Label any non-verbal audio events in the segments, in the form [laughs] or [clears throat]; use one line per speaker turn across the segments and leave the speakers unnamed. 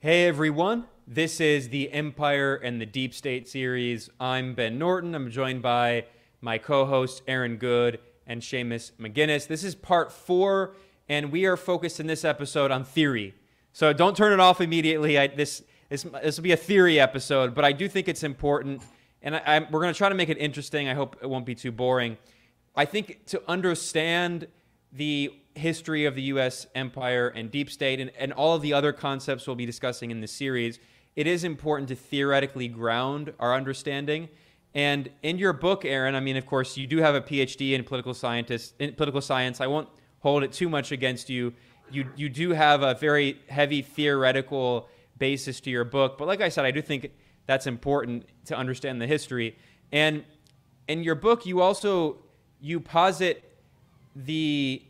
Hey everyone, this is the Empire and the Deep State series. I'm Ben Norton. I'm joined by my co hosts Aaron Good and Seamus McGuinness. This is part four, and we are focused in this episode on theory. So don't turn it off immediately. I, this, this, this will be a theory episode, but I do think it's important, and I, I, we're going to try to make it interesting. I hope it won't be too boring. I think to understand the history of the U.S. empire and deep state and, and all of the other concepts we'll be discussing in this series, it is important to theoretically ground our understanding. And in your book, Aaron, I mean, of course, you do have a PhD in political scientist in political science. I won't hold it too much against you. You you do have a very heavy theoretical basis to your book, but like I said, I do think that's important to understand the history. And in your book, you also you posit the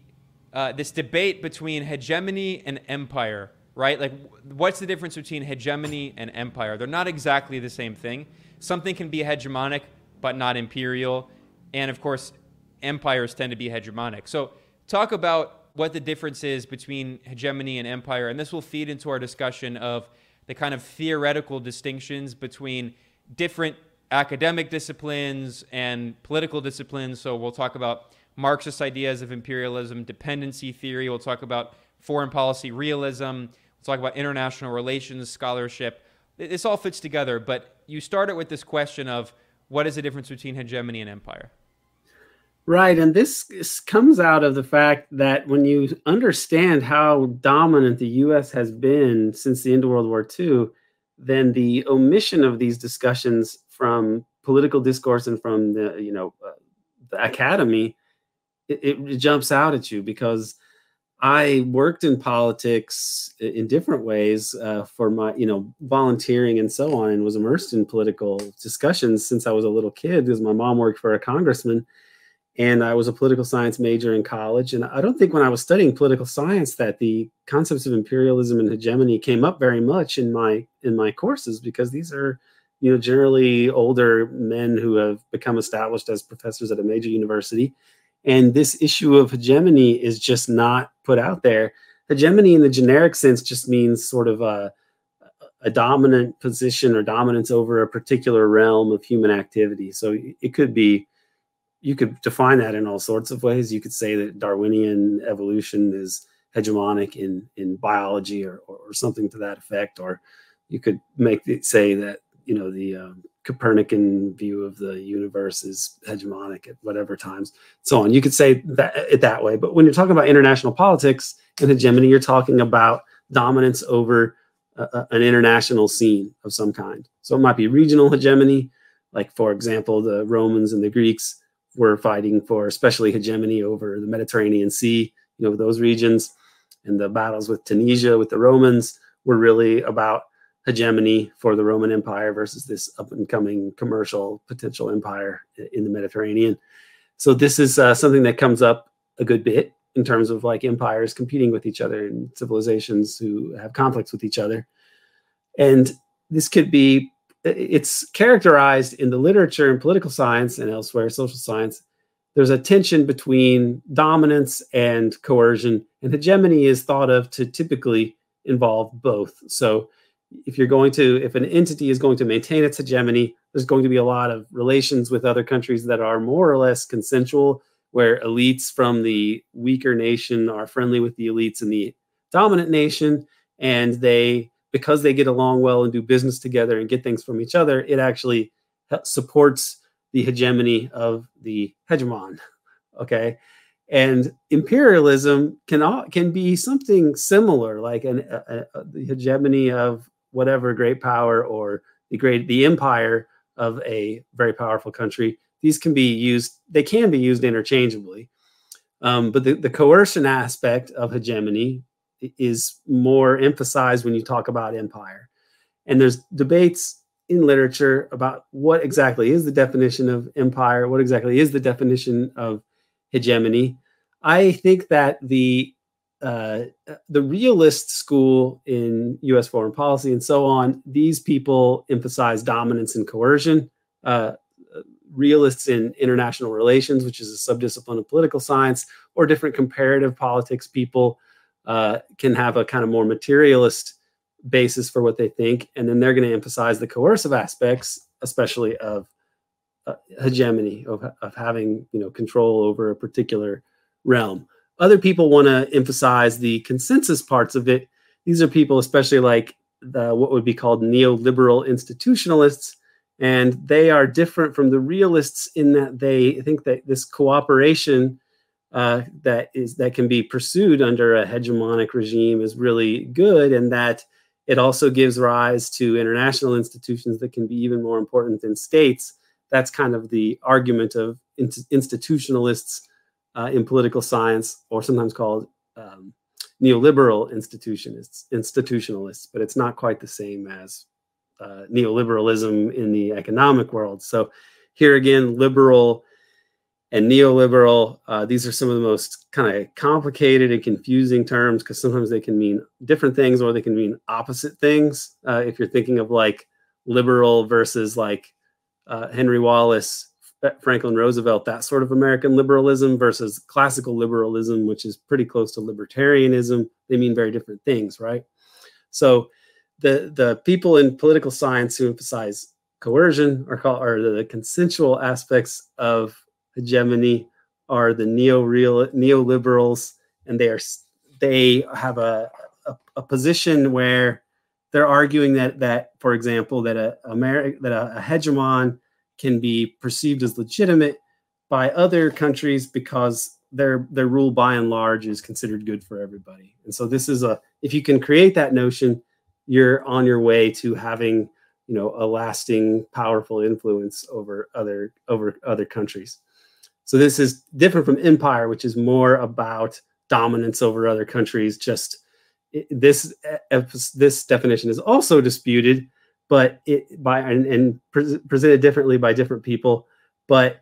uh, this debate between hegemony and empire, right? Like, what's the difference between hegemony and empire? They're not exactly the same thing. Something can be hegemonic, but not imperial. And of course, empires tend to be hegemonic. So, talk about what the difference is between hegemony and empire. And this will feed into our discussion of the kind of theoretical distinctions between different academic disciplines and political disciplines. So, we'll talk about Marxist ideas of imperialism, dependency theory. We'll talk about foreign policy realism. We'll talk about international relations scholarship. This all fits together, but you started with this question of what is the difference between hegemony and empire?
Right. And this comes out of the fact that when you understand how dominant the US has been since the end of World War II, then the omission of these discussions from political discourse and from the, you know, uh, the academy it, it jumps out at you because I worked in politics in different ways uh, for my, you know, volunteering and so on, and was immersed in political discussions since I was a little kid because my mom worked for a congressman, and I was a political science major in college. And I don't think when I was studying political science that the concepts of imperialism and hegemony came up very much in my in my courses because these are, you know, generally older men who have become established as professors at a major university and this issue of hegemony is just not put out there. Hegemony in the generic sense just means sort of a, a dominant position or dominance over a particular realm of human activity. So it could be, you could define that in all sorts of ways. You could say that Darwinian evolution is hegemonic in, in biology or, or, something to that effect. Or you could make it say that, you know, the um, Copernican view of the universe is hegemonic at whatever times, so on. You could say that it that way. But when you're talking about international politics and hegemony, you're talking about dominance over an international scene of some kind. So it might be regional hegemony, like for example, the Romans and the Greeks were fighting for especially hegemony over the Mediterranean Sea, you know, those regions. And the battles with Tunisia with the Romans were really about hegemony for the Roman Empire versus this up and coming commercial potential empire in the Mediterranean. So this is uh, something that comes up a good bit in terms of like empires competing with each other and civilizations who have conflicts with each other. And this could be it's characterized in the literature and political science and elsewhere social science there's a tension between dominance and coercion and hegemony is thought of to typically involve both so if you're going to if an entity is going to maintain its hegemony there's going to be a lot of relations with other countries that are more or less consensual where elites from the weaker nation are friendly with the elites in the dominant nation and they because they get along well and do business together and get things from each other it actually supports the hegemony of the hegemon [laughs] okay? And imperialism can can be something similar like an, a, a, the hegemony of whatever great power or the great the empire of a very powerful country these can be used they can be used interchangeably. Um, but the, the coercion aspect of hegemony is more emphasized when you talk about empire. And there's debates in literature about what exactly is the definition of empire what exactly is the definition of hegemony. I think that the uh, the realist school in U.S. foreign policy and so on, these people emphasize dominance and coercion. Uh, realists in international relations, which is a subdiscipline of political science, or different comparative politics people uh, can have a kind of more materialist basis for what they think, and then they're going to emphasize the coercive aspects, especially of uh, hegemony of, of having you know control over a particular realm. Other people want to emphasize the consensus parts of it. These are people, especially like the, what would be called neoliberal institutionalists, and they are different from the realists in that they think that this cooperation uh, that is that can be pursued under a hegemonic regime is really good, and that it also gives rise to international institutions that can be even more important than states. That's kind of the argument of in- institutionalists uh, in political science, or sometimes called um, neoliberal institutionists, institutionalists, but it's not quite the same as uh, neoliberalism in the economic world. So here again, liberal and neoliberal, uh, these are some of the most kind of complicated and confusing terms because sometimes they can mean different things or they can mean opposite things. Uh, if you're thinking of like liberal versus like uh, Henry Wallace Franklin Roosevelt, that sort of American liberalism versus classical liberalism, which is pretty close to libertarianism. They mean very different things, right? So the the people in political science who emphasize coercion are called the consensual aspects of hegemony are the neo real neoliberals, and they are they have a, a, a position where they're arguing that that for example that a Ameri- that a, a hegemon can be perceived as legitimate by other countries because their their rule by and large is considered good for everybody. And so this is a if you can create that notion, you're on your way to having you know a lasting powerful influence over other over other countries. So this is different from empire, which is more about dominance over other countries. Just this eh, eh, this definition is also disputed but it by and, and pre- presented differently by different people. But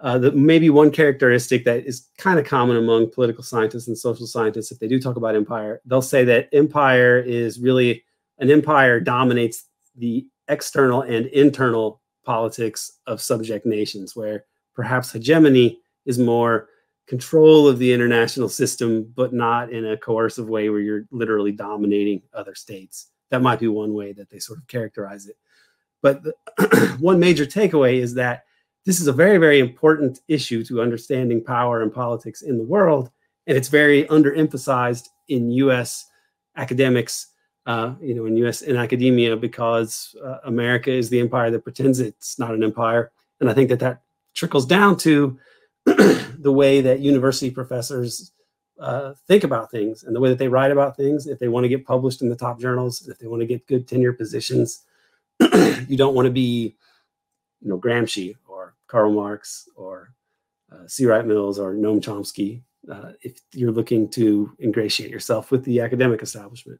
uh, the, maybe one characteristic that is kind of common among political scientists and social scientists, if they do talk about empire, they'll say that empire is really an empire dominates the external and internal politics of subject nations, where perhaps hegemony is more control of the international system, but not in a coercive way where you're literally dominating other states that might be one way that they sort of characterize it. But the, [clears throat] one major takeaway is that this is a very, very important issue to understanding power and politics in the world. And it's very underemphasized in US academics, uh, you know, in US in academia, because uh, America is the empire that pretends it's not an empire. And I think that that trickles down to [clears throat] the way that university professors uh, think about things and the way that they write about things. If they want to get published in the top journals, if they want to get good tenure positions, [clears throat] you don't want to be, you know, Gramsci or Karl Marx or uh, C. Wright Mills or Noam Chomsky. Uh, if you're looking to ingratiate yourself with the academic establishment,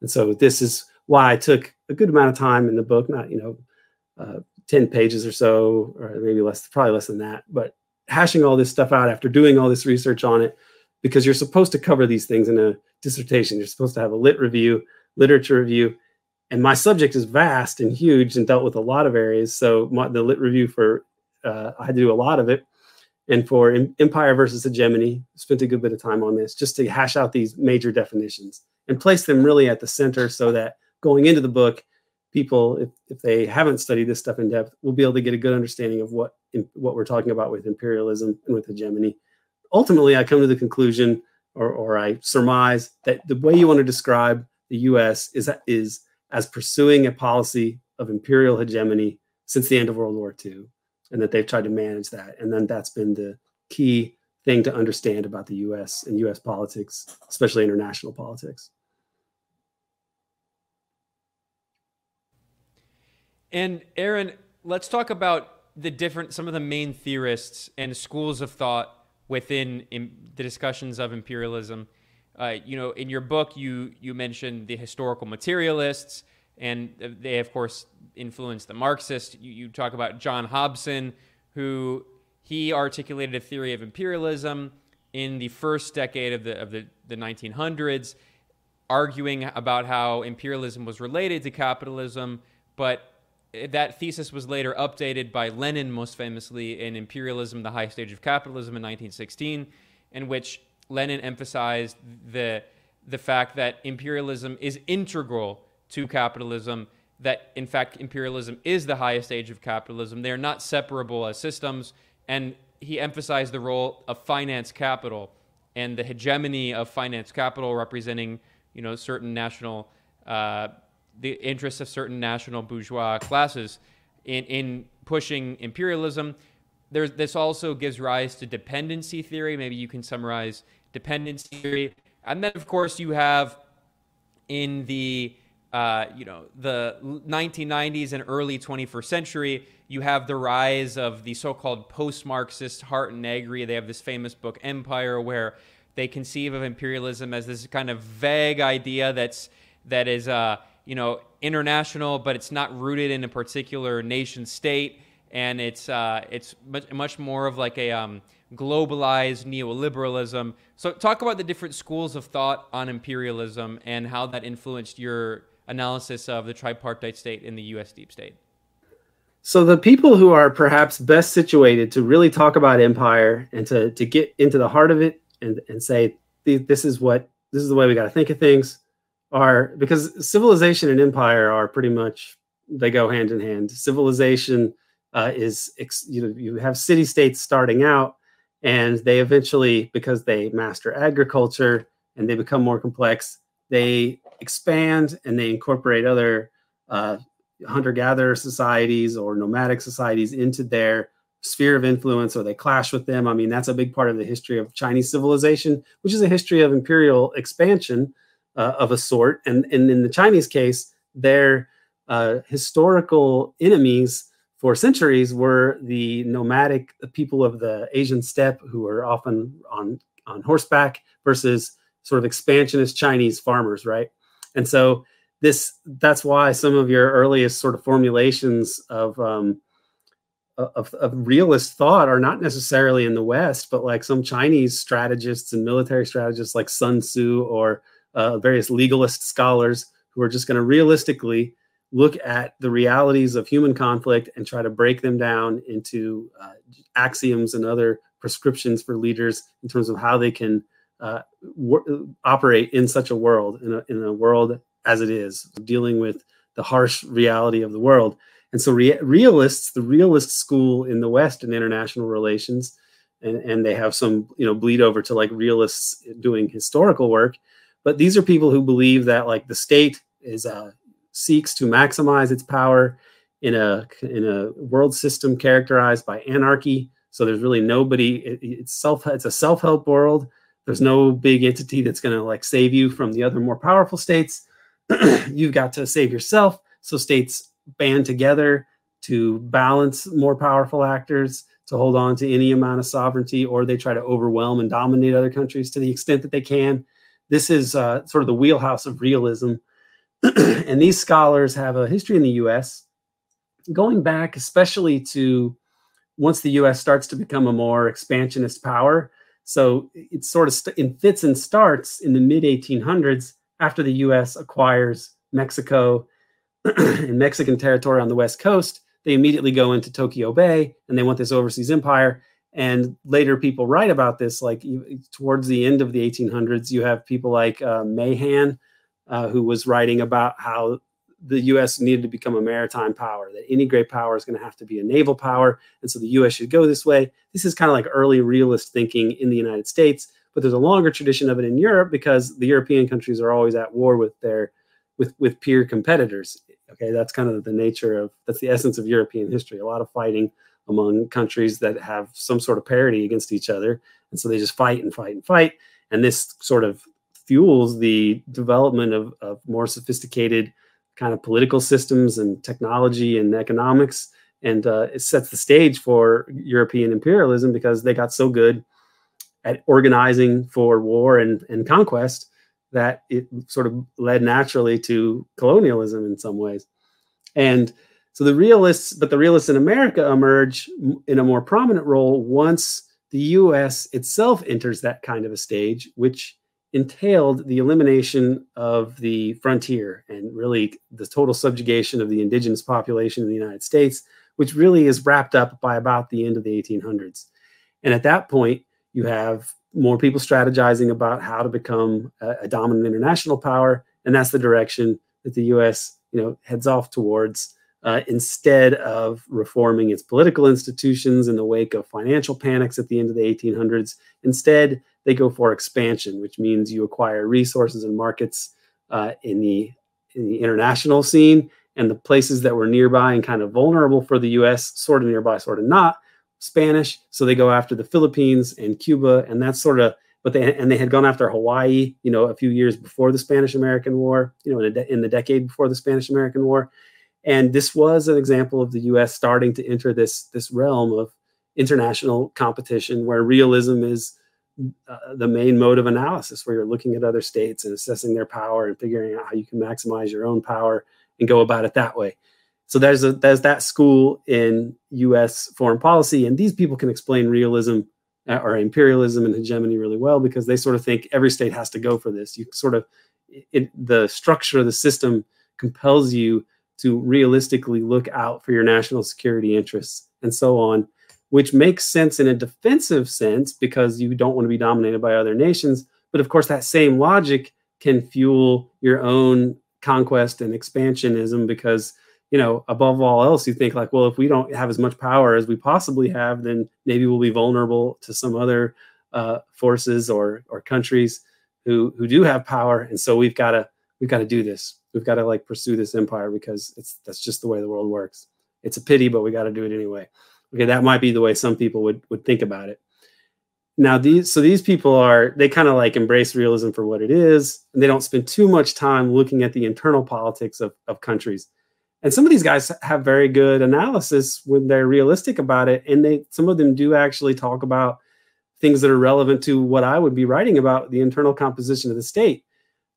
and so this is why I took a good amount of time in the book, not you know, uh, ten pages or so, or maybe less, probably less than that, but hashing all this stuff out after doing all this research on it because you're supposed to cover these things in a dissertation. You're supposed to have a lit review, literature review, and my subject is vast and huge and dealt with a lot of areas. So my, the lit review for uh, I had to do a lot of it, and for Empire versus Hegemony, spent a good bit of time on this just to hash out these major definitions and place them really at the center, so that going into the book, people, if, if they haven't studied this stuff in depth, will be able to get a good understanding of what what we're talking about with imperialism and with hegemony ultimately I come to the conclusion or, or I surmise that the way you want to describe the US is, is as pursuing a policy of imperial hegemony since the end of World War II, and that they've tried to manage that. And then that's been the key thing to understand about the US and US politics, especially international politics.
And Aaron, let's talk about the different some of the main theorists and schools of thought within the discussions of imperialism. Uh, you know, in your book, you you mentioned the historical materialists, and they of course influenced the Marxists. You, you talk about John Hobson, who he articulated a theory of imperialism in the first decade of the of the, the 1900s, arguing about how imperialism was related to capitalism, but that thesis was later updated by Lenin, most famously in Imperialism, the High Stage of Capitalism in 1916, in which Lenin emphasized the, the fact that imperialism is integral to capitalism, that in fact imperialism is the highest stage of capitalism. They are not separable as systems. And he emphasized the role of finance capital and the hegemony of finance capital representing, you know, certain national, uh, the interests of certain national bourgeois classes in, in pushing imperialism. There's, this also gives rise to dependency theory. Maybe you can summarize dependency theory. And then, of course, you have in the uh, you know the 1990s and early 21st century, you have the rise of the so-called post-Marxist Hardt and Negri. They have this famous book Empire, where they conceive of imperialism as this kind of vague idea that's that is uh, you know international, but it's not rooted in a particular nation state, and it's uh, it's much, much more of like a um, globalized neoliberalism. So, talk about the different schools of thought on imperialism and how that influenced your analysis of the tripartite state in the U.S. deep state.
So, the people who are perhaps best situated to really talk about empire and to, to get into the heart of it and, and say, this is what this is the way we got to think of things are because civilization and empire are pretty much they go hand in hand. Civilization uh, is you know you have city states starting out and they eventually because they master agriculture and they become more complex they expand and they incorporate other uh, hunter-gatherer societies or nomadic societies into their sphere of influence or they clash with them i mean that's a big part of the history of chinese civilization which is a history of imperial expansion uh, of a sort and, and in the chinese case their uh, historical enemies for centuries were the nomadic people of the Asian steppe who were often on, on horseback versus sort of expansionist Chinese farmers, right? And so this that's why some of your earliest sort of formulations of um, of, of realist thought are not necessarily in the West, but like some Chinese strategists and military strategists like Sun Tzu or uh, various legalist scholars who are just going to realistically look at the realities of human conflict and try to break them down into uh, axioms and other prescriptions for leaders in terms of how they can uh, operate in such a world, in a, in a world as it is, dealing with the harsh reality of the world. And so, re- realists, the realist school in the West in international relations, and, and they have some, you know, bleed over to like realists doing historical work. But these are people who believe that like the state is a seeks to maximize its power in a in a world system characterized by anarchy. So there's really nobody. It, it's self. It's a self help world. There's no big entity that's going to like save you from the other more powerful states. [clears throat] You've got to save yourself. So states band together to balance more powerful actors to hold on to any amount of sovereignty, or they try to overwhelm and dominate other countries to the extent that they can. This is uh, sort of the wheelhouse of realism [clears throat] and these scholars have a history in the US going back, especially to once the US starts to become a more expansionist power. So it sort of st- it fits and starts in the mid 1800s after the US acquires Mexico [clears throat] and Mexican territory on the West Coast. They immediately go into Tokyo Bay and they want this overseas empire. And later, people write about this. Like towards the end of the 1800s, you have people like uh, Mahan, uh, who was writing about how the U.S. needed to become a maritime power, that any great power is going to have to be a naval power. And so the U.S. should go this way. This is kind of like early realist thinking in the United States, but there's a longer tradition of it in Europe because the European countries are always at war with their with with peer competitors. Okay, that's kind of the nature of that's the essence of European history. A lot of fighting among countries that have some sort of parity against each other, and so they just fight and fight and fight. And this sort of fuels the development of, of more sophisticated kind of political systems and technology and economics. And uh, it sets the stage for European imperialism because they got so good at organizing for war and, and conquest that it sort of led naturally to colonialism in some ways. And so the realists, but the realists in America emerge in a more prominent role once the US itself enters that kind of a stage, which entailed the elimination of the frontier and really the total subjugation of the indigenous population in the United States, which really is wrapped up by about the end of the 1800s. And at that point, you have more people strategizing about how to become a, a dominant international power. And that's the direction that the U.S. you know heads off towards uh, instead of reforming its political institutions in the wake of financial panics at the end of the 1800s. Instead, they go for expansion, which means you acquire resources and markets uh, in the in the international scene and the places that were nearby and kind of vulnerable for the U.S. sort of nearby, sort of not Spanish. So they go after the Philippines and Cuba, and that's sort of but they and they had gone after Hawaii, you know, a few years before the Spanish-American War, you know, in, de- in the decade before the Spanish-American War, and this was an example of the U.S. starting to enter this this realm of international competition where realism is uh, the main mode of analysis, where you're looking at other states and assessing their power and figuring out how you can maximize your own power and go about it that way. So there's a there's that school in U.S. foreign policy, and these people can explain realism uh, or imperialism and hegemony really well because they sort of think every state has to go for this. You sort of it, the structure of the system compels you to realistically look out for your national security interests and so on, which makes sense in a defensive sense because you don't want to be dominated by other nations. But of course, that same logic can fuel your own conquest and expansionism because you know, above all else, you think like, well, if we don't have as much power as we possibly have, then maybe we'll be vulnerable to some other uh, forces or or countries who who do have power, and so we've got to we've got to do this. We've got to like pursue this empire because it's that's just the way the world works. It's a pity, but we got to do it anyway. Okay, that might be the way some people would would think about it. Now these so these people are they kind of like embrace realism for what it is, and they don't spend too much time looking at the internal politics of, of countries and some of these guys have very good analysis when they're realistic about it and they some of them do actually talk about things that are relevant to what i would be writing about the internal composition of the state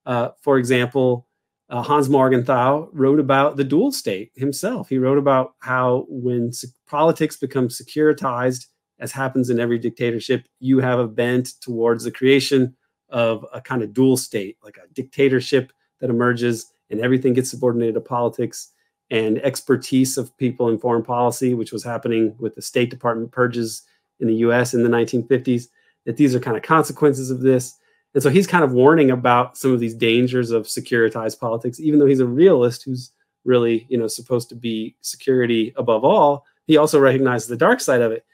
uh, for example uh, hans morgenthau wrote about the dual state himself he wrote about how when politics becomes securitized as happens in every dictatorship you have a bent towards the creation of a kind of dual state like a dictatorship that emerges and everything gets subordinated to politics and expertise of people in foreign policy, which was happening with the State Department purges in the US in the 1950s, that these are kind of consequences of this. And so he's kind of warning about some of these dangers of securitized politics, even though he's a realist who's really, you know, supposed to be security above all. He also recognizes the dark side of it.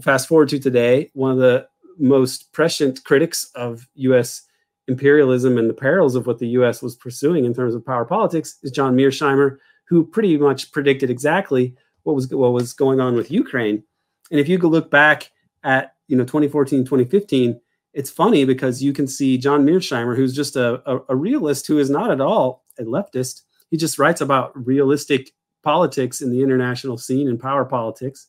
Fast forward to today, one of the most prescient critics of US imperialism and the perils of what the US was pursuing in terms of power politics is John Mearsheimer, who pretty much predicted exactly what was what was going on with Ukraine. And if you go look back at you know 2014, 2015, it's funny because you can see John Mearsheimer, who's just a, a, a realist who is not at all a leftist. He just writes about realistic politics in the international scene and power politics.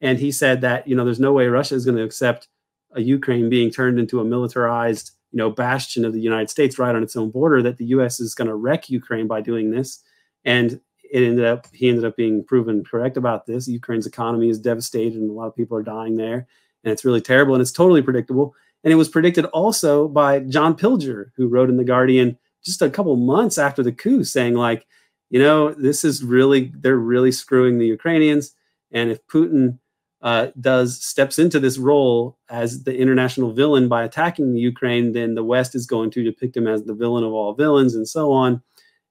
And he said that you know there's no way Russia is going to accept a Ukraine being turned into a militarized you know bastion of the United States right on its own border. That the U.S. is going to wreck Ukraine by doing this. And it ended up he ended up being proven correct about this. Ukraine's economy is devastated and a lot of people are dying there, and it's really terrible and it's totally predictable. And it was predicted also by John Pilger, who wrote in the Guardian just a couple months after the coup, saying like, you know, this is really they're really screwing the Ukrainians, and if Putin uh, does steps into this role as the international villain by attacking the Ukraine, then the West is going to depict him as the villain of all villains, and so on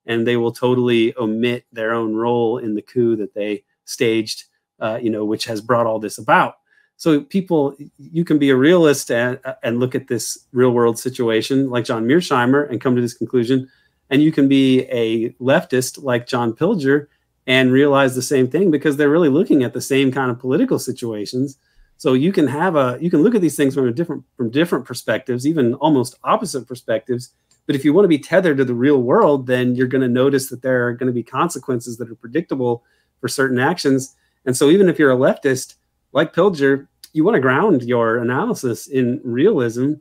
and they will totally omit their own role in the coup that they staged, uh, you know, which has brought all this about. So people, you can be a realist and, and look at this real world situation like John Mearsheimer and come to this conclusion, and you can be a leftist like John Pilger and realize the same thing because they're really looking at the same kind of political situations. So you can have a you can look at these things from a different from different perspectives, even almost opposite perspectives, but if you want to be tethered to the real world, then you're going to notice that there are going to be consequences that are predictable for certain actions. And so, even if you're a leftist like Pilger, you want to ground your analysis in realism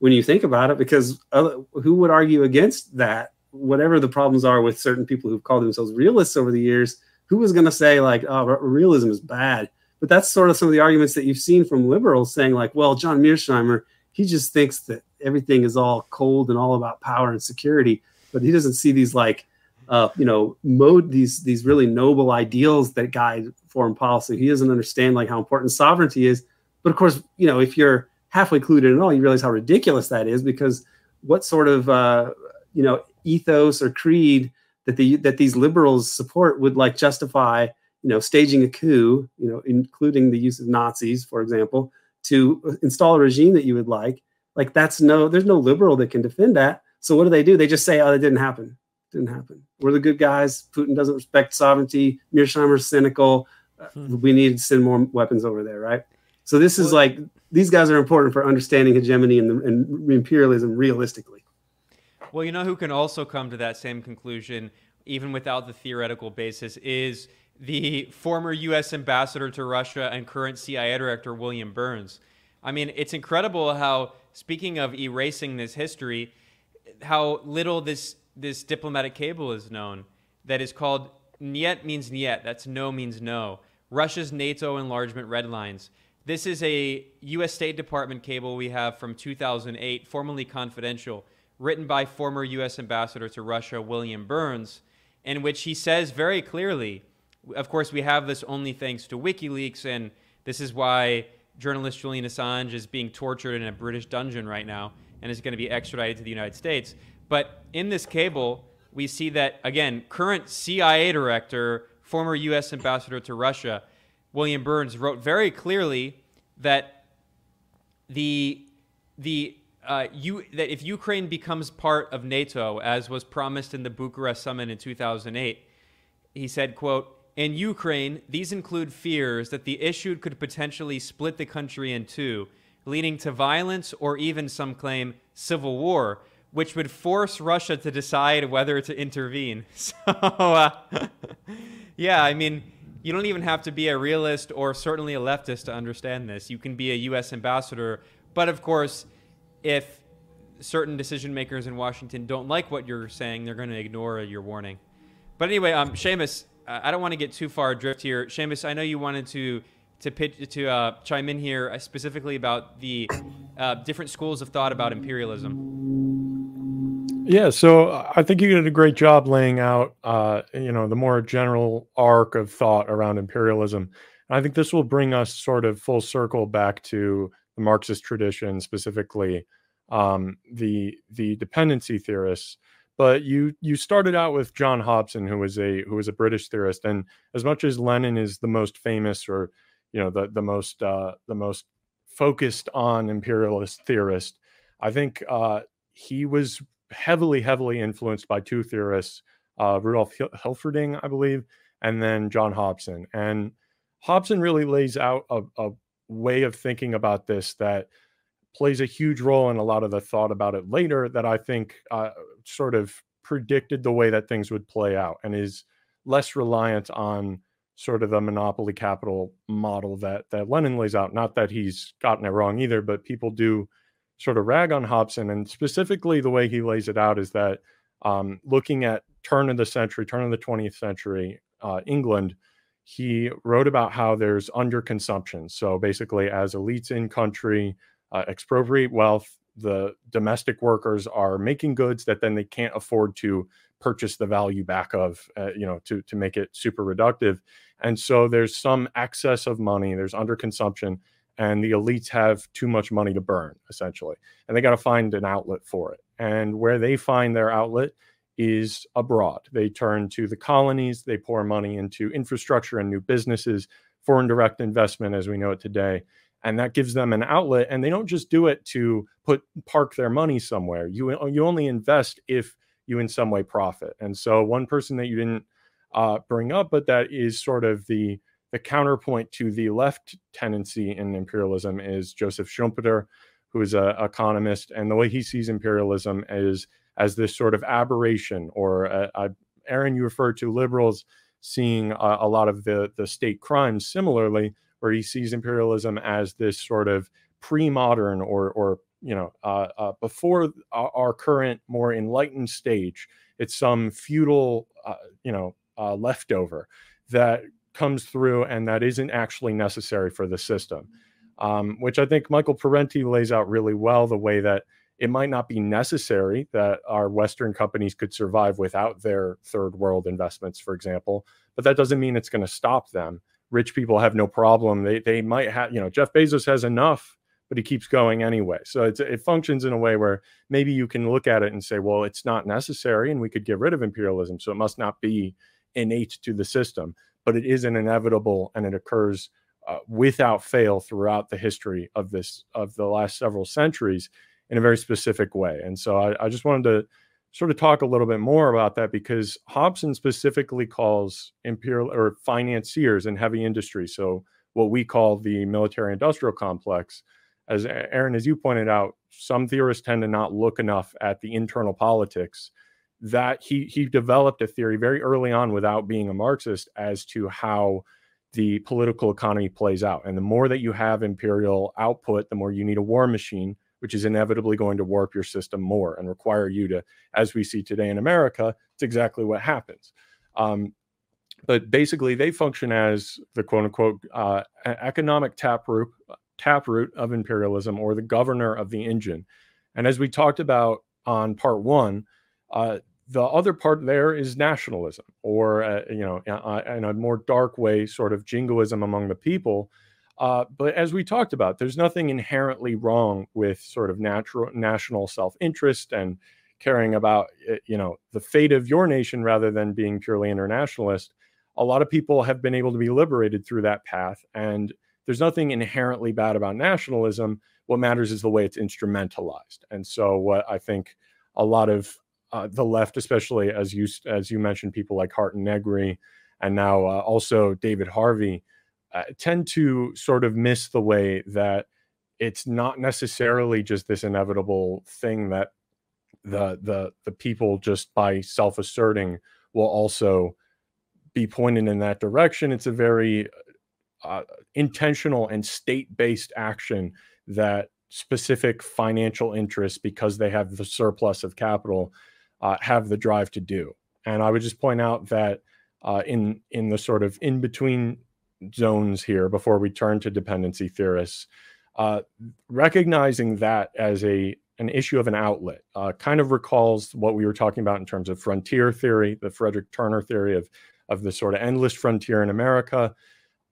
when you think about it, because other, who would argue against that? Whatever the problems are with certain people who've called themselves realists over the years, who was going to say, like, oh, realism is bad? But that's sort of some of the arguments that you've seen from liberals saying, like, well, John Mearsheimer, he just thinks that everything is all cold and all about power and security, but he doesn't see these like uh, you know mode these these really noble ideals that guide foreign policy. He doesn't understand like how important sovereignty is. But of course, you know if you're halfway clued in at all, you realize how ridiculous that is because what sort of uh, you know ethos or creed that the that these liberals support would like justify you know staging a coup you know including the use of nazis for example to install a regime that you would like like that's no there's no liberal that can defend that so what do they do they just say oh it didn't happen didn't happen we're the good guys putin doesn't respect sovereignty mearsheimer's cynical hmm. we need to send more weapons over there right so this is like these guys are important for understanding hegemony and, and imperialism realistically
well, you know who can also come to that same conclusion, even without the theoretical basis, is the former U.S. ambassador to Russia and current CIA director, William Burns. I mean, it's incredible how, speaking of erasing this history, how little this, this diplomatic cable is known that is called Nyet means Nyet. That's no means no. Russia's NATO enlargement red lines. This is a U.S. State Department cable we have from 2008, formerly confidential written by former U.S. Ambassador to Russia, William Burns, in which he says very clearly, of course, we have this only thanks to WikiLeaks, and this is why journalist Julian Assange is being tortured in a British dungeon right now and is going to be extradited to the United States. But in this cable, we see that, again, current CIA director, former U.S. ambassador to Russia, William Burns, wrote very clearly that the, the uh, you, that if Ukraine becomes part of NATO, as was promised in the Bucharest summit in 2008, he said, quote, in Ukraine, these include fears that the issue could potentially split the country in two, leading to violence or even some claim civil war, which would force Russia to decide whether to intervene. [laughs] So, uh, [laughs] yeah, I mean, you don't even have to be a realist or certainly a leftist to understand this. You can be a U.S. ambassador, but of course, if certain decision makers in Washington don't like what you're saying, they're going to ignore your warning. But anyway, um, Seamus, I don't want to get too far adrift here. Seamus, I know you wanted to to pitch to uh, chime in here uh, specifically about the uh, different schools of thought about imperialism.
Yeah, so I think you did a great job laying out, uh, you know, the more general arc of thought around imperialism. And I think this will bring us sort of full circle back to the Marxist tradition, specifically um, the the dependency theorists. But you you started out with John Hobson, who was a who was a British theorist, and as much as Lenin is the most famous or you know the the most uh, the most focused on imperialist theorist, I think uh, he was heavily heavily influenced by two theorists, uh, Rudolf Hilferding, I believe, and then John Hobson. And Hobson really lays out a, a way of thinking about this that plays a huge role in a lot of the thought about it later that I think uh, sort of predicted the way that things would play out and is less reliant on sort of the monopoly capital model that that Lenin lays out. Not that he's gotten it wrong either, but people do sort of rag on Hobson, and specifically the way he lays it out is that um, looking at turn of the century, turn of the 20th century uh, England, he wrote about how there's underconsumption. So basically, as elites in country uh, expropriate wealth, the domestic workers are making goods that then they can't afford to purchase the value back of, uh, you know, to to make it super reductive. And so there's some excess of money. There's underconsumption, and the elites have too much money to burn, essentially, and they got to find an outlet for it. And where they find their outlet is abroad. They turn to the colonies, they pour money into infrastructure and new businesses, foreign direct investment as we know it today. And that gives them an outlet. And they don't just do it to put park their money somewhere. You you only invest if you in some way profit. And so one person that you didn't uh, bring up, but that is sort of the the counterpoint to the left tendency in imperialism is Joseph Schumpeter, who is an economist, and the way he sees imperialism is as this sort of aberration, or uh, uh, Aaron, you referred to liberals seeing a lot of the the state crimes similarly, where he sees imperialism as this sort of pre-modern or or you know uh, uh, before our current more enlightened stage. It's some feudal uh, you know uh, leftover that comes through and that isn't actually necessary for the system. Um, which I think Michael Parenti lays out really well the way that it might not be necessary that our Western companies could survive without their third world investments, for example, but that doesn't mean it's going to stop them. Rich people have no problem. They, they might have, you know, Jeff Bezos has enough but he keeps going anyway. So it functions in a way where maybe you can look at it and say, well, it's not necessary and we could get rid of imperialism. So it must not be innate to the system, but it is an inevitable and it occurs uh, without fail throughout the history of this, of the last several centuries in a very specific way. And so I, I just wanted to sort of talk a little bit more about that because Hobson specifically calls imperial or financiers in heavy industry. So what we call the military industrial complex as Aaron, as you pointed out, some theorists tend to not look enough at the internal politics. That he he developed a theory very early on without being a Marxist as to how the political economy plays out. And the more that you have imperial output, the more you need a war machine, which is inevitably going to warp your system more and require you to, as we see today in America, it's exactly what happens. Um, but basically, they function as the quote unquote uh, economic taproot taproot of imperialism or the governor of the engine. And as we talked about on part one, uh, the other part there is nationalism, or uh, you know, in a more dark way, sort of jingoism among the people. Uh, but as we talked about, there's nothing inherently wrong with sort of natural national self-interest and caring about uh, you know the fate of your nation rather than being purely internationalist. A lot of people have been able to be liberated through that path, and there's nothing inherently bad about nationalism. What matters is the way it's instrumentalized. And so, what I think a lot of uh, the left, especially as you as you mentioned, people like Hardt and Negri, and now uh, also David Harvey, uh, tend to sort of miss the way that it's not necessarily just this inevitable thing that the the the people just by self asserting will also be pointed in that direction. It's a very uh, intentional and state based action that specific financial interests, because they have the surplus of capital, uh, have the drive to do. And I would just point out that uh, in in the sort of in between zones here, before we turn to dependency theorists, uh, recognizing that as a an issue of an outlet uh, kind of recalls what we were talking about in terms of frontier theory, the Frederick Turner theory of of the sort of endless frontier in America.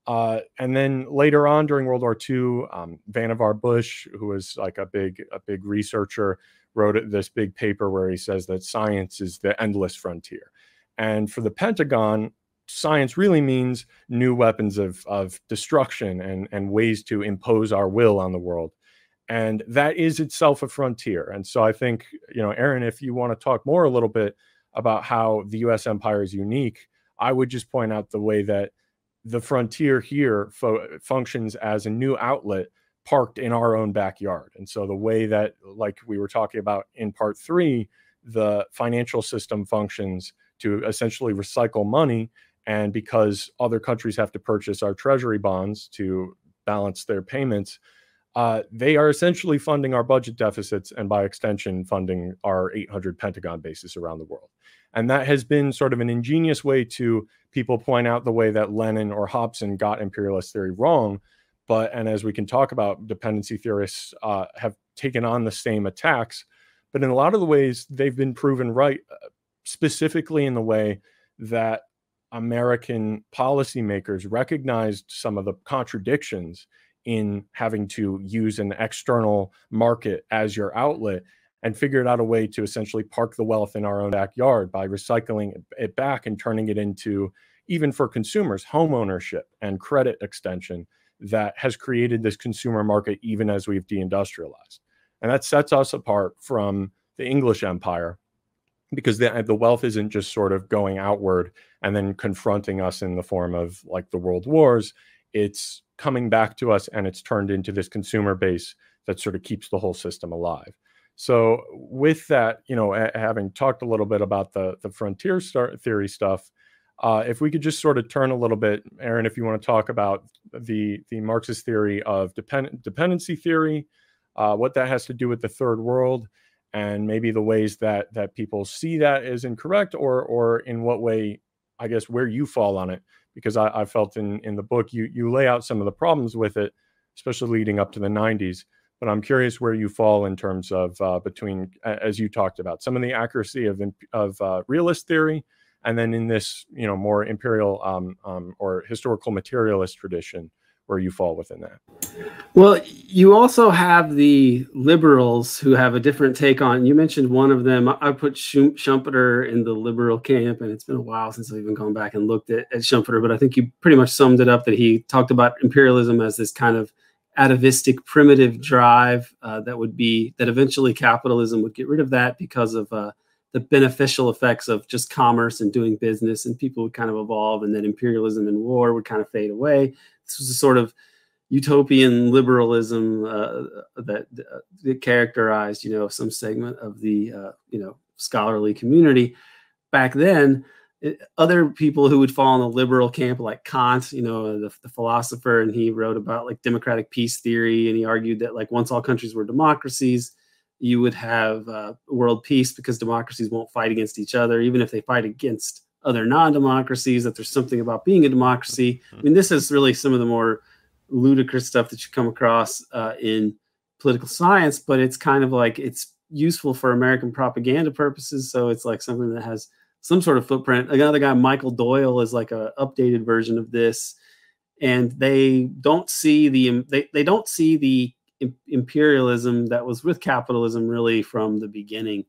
Uh, and then later on during World War II, um, Vannevar Bush, who was like a big a big researcher, wrote this big paper where he says that science is the endless frontier. And for the Pentagon, science really means new weapons of, of destruction and, and ways to impose our will on the world. And that is itself a frontier. And so I think, you know, Aaron, if you want to talk more a little bit about how the US empire is unique, I would just point out the way that the frontier here fo- functions as a new outlet parked in our own backyard. And so the way that, like we were talking about in part three, the financial system functions to essentially recycle money. And because other countries have to purchase our treasury bonds to balance their payments, uh, they are essentially funding our budget deficits and by extension funding our 800 Pentagon bases around the world. And that has been sort of an ingenious way to people point out the way that Lenin or Hobson got imperialist theory wrong. But, and as we can talk about, dependency theorists uh, have taken on the same attacks. But in a lot of the ways, they've been proven right, uh, specifically in the way that American policymakers recognized some of the contradictions in having to use an external market as your outlet and figured out a way to essentially park the wealth in our own backyard by recycling it back and turning it into even for consumers home ownership and credit extension that has created this consumer market even as we've deindustrialized. And that sets us apart from the english empire because the, the wealth isn't just sort of going outward and then confronting us in the form of like the world wars. It's coming back to us and it's turned into this consumer base that sort of keeps the whole system alive. So with that, you know, having talked a little bit about the the frontier theory stuff, uh, if we could just sort of turn a little bit, Aaron, if you want to talk about the the Marxist theory of depend- dependency theory, uh, what that has to do with the third world, and maybe the ways that that people see that as incorrect, or or in what way, I guess, where you fall on it, because I, I felt in in the book you you lay out some of the problems with it, especially leading up to the '90s but I'm curious where you fall in terms of uh, between, as you talked about, some of the accuracy of of uh, realist theory, and then in this, you know, more imperial um, um, or historical materialist tradition, where you fall within that.
Well, you also have the liberals who have a different take on. You mentioned one of them. I put Schumpeter in the liberal camp, and it's been a while since I've even gone back and looked at, at Schumpeter. But I think you pretty much summed it up that he talked about imperialism as this kind of atavistic, primitive drive uh, that would be that eventually capitalism would get rid of that because of uh, the beneficial effects of just commerce and doing business, and people would kind of evolve, and then imperialism and war would kind of fade away. This was a sort of utopian liberalism uh, that, uh, that, characterized, you know, some segment of the, uh, you know, scholarly community back then. Other people who would fall in the liberal camp, like Kant, you know, the, the, philosopher, and he wrote about like democratic peace theory, and he argued that like once all countries were democracies, you would have uh, world peace because democracies won't fight against each other, even if they fight against other non-democracies. That there's something about being a democracy. I mean, this is really some of the more ludicrous stuff that you come across uh, in political science, but it's kind of like it's useful for American propaganda purposes. So it's like something that has some sort of footprint. Another guy, Michael Doyle, is like a updated version of this, and they don't see the they, they don't see the imperialism that was with capitalism really from the beginning.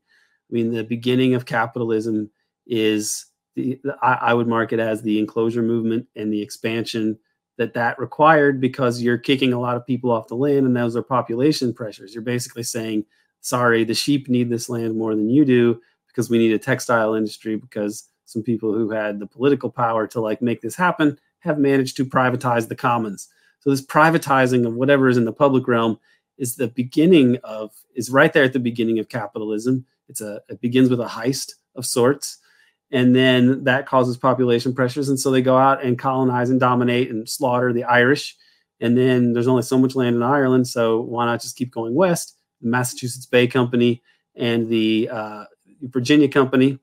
I mean, the beginning of capitalism is the, I, I would mark it as the enclosure movement and the expansion that that required because you're kicking a lot of people off the land and those are population pressures you're basically saying sorry the sheep need this land more than you do because we need a textile industry because some people who had the political power to like make this happen have managed to privatize the commons so this privatizing of whatever is in the public realm is the beginning of is right there at the beginning of capitalism. It's a it begins with a heist of sorts. And then that causes population pressures. And so they go out and colonize and dominate and slaughter the irish. And then there's only so much land in ireland. So why not just keep going west? The massachusetts bay company and the uh, virginia company.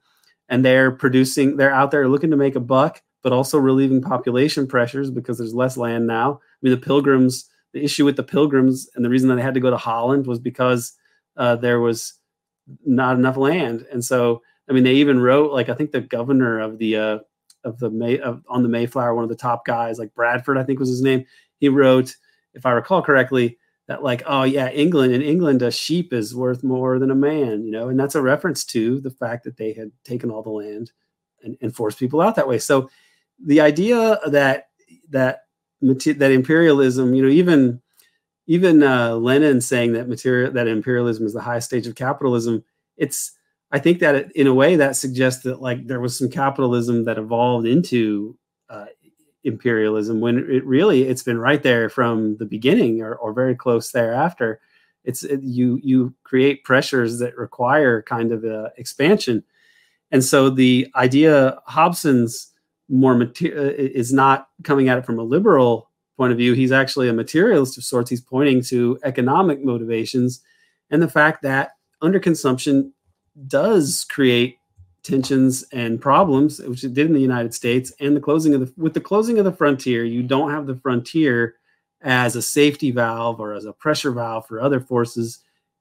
And they're producing they're out there looking to make a buck but also relieving population pressures because there's less land now mean the pilgrims the issue with the pilgrims and the reason that they had to go to holland was because uh, there was not enough land and so I mean, they even wrote like I think the governor of the uh, of the May of, on the Mayflower, one of the top guys, like Bradford, I think was his name. He wrote, if I recall correctly, that like, oh yeah, England in England a sheep is worth more than a man, you know, and that's a reference to the fact that they had taken all the land and, and forced people out that way. So the idea that that that imperialism, you know, even even uh, Lenin saying that material that imperialism is the highest stage of capitalism, it's I think that it, in a way that suggests that like there was some capitalism that evolved into uh, imperialism when it really it's been right there from the beginning or, or very close thereafter. It's it, you you create pressures that require kind of a expansion, and so the idea Hobson's more material is not coming at it from a liberal point of view. He's actually a materialist of sorts. He's pointing to economic motivations and the fact that underconsumption does create tensions and problems, which it did in the United States, and the closing of the with the closing of the frontier, you don't have the frontier as a safety valve or as a pressure valve for other forces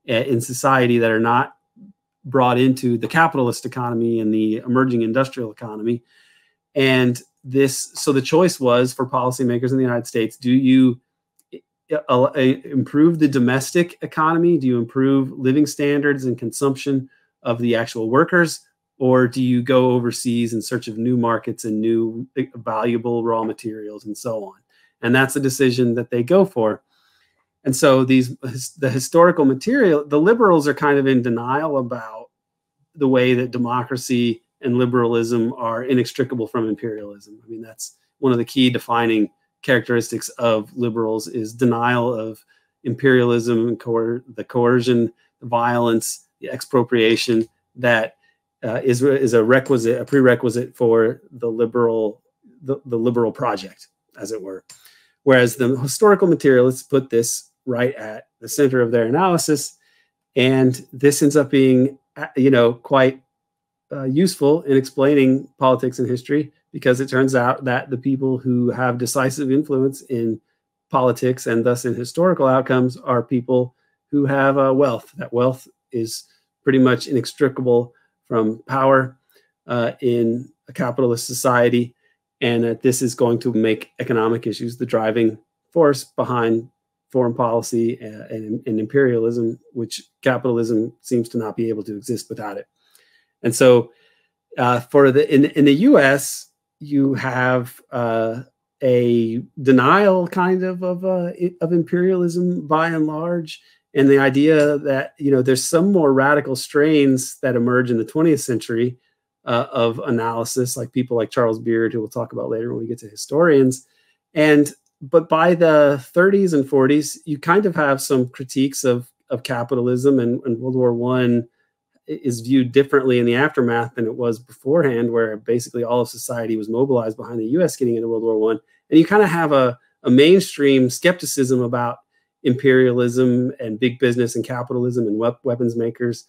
eh, in society that are not brought into the capitalist economy and the emerging industrial economy. And this, so the choice was for policymakers in the United States: do you eh, eh, improve the domestic economy? Do you improve living standards and consumption? of the actual workers or do you go overseas in search of new markets and new valuable raw materials and so on and that's a decision that they go for and so these the historical material the liberals are kind of in denial about the way that democracy and liberalism are inextricable from imperialism i mean that's one of the key defining characteristics of liberals is denial of imperialism and coer- the coercion the violence the expropriation that uh, is is a requisite, a prerequisite for the liberal the, the liberal project, as it were. Whereas the historical materialists put this right at the center of their analysis, and this ends up being, uh, you know, quite uh, useful in explaining politics and history because it turns out that the people who have decisive influence in politics and thus in historical outcomes are people who have uh, wealth. That wealth is pretty much inextricable from power uh, in a capitalist society, and that this is going to make economic issues the driving force behind foreign policy and, and, and, imperialism, which capitalism seems to not be able to exist without it. And so, uh, for the in in the U.S., you have uh, a denial kind of of uh, of imperialism by and large, and the idea that you know there's some more radical strains that emerge in the 20th century uh, of analysis, like people like Charles Beard, who we'll talk about later when we get to historians, and but by the 30s and 40s, you kind of have some critiques of of capitalism and, and World War One is viewed differently in the aftermath than it was beforehand, where basically all of society was mobilized behind the U.S. getting into World War One, and you kind of have a, a mainstream skepticism about imperialism and big business and capitalism and weapons makers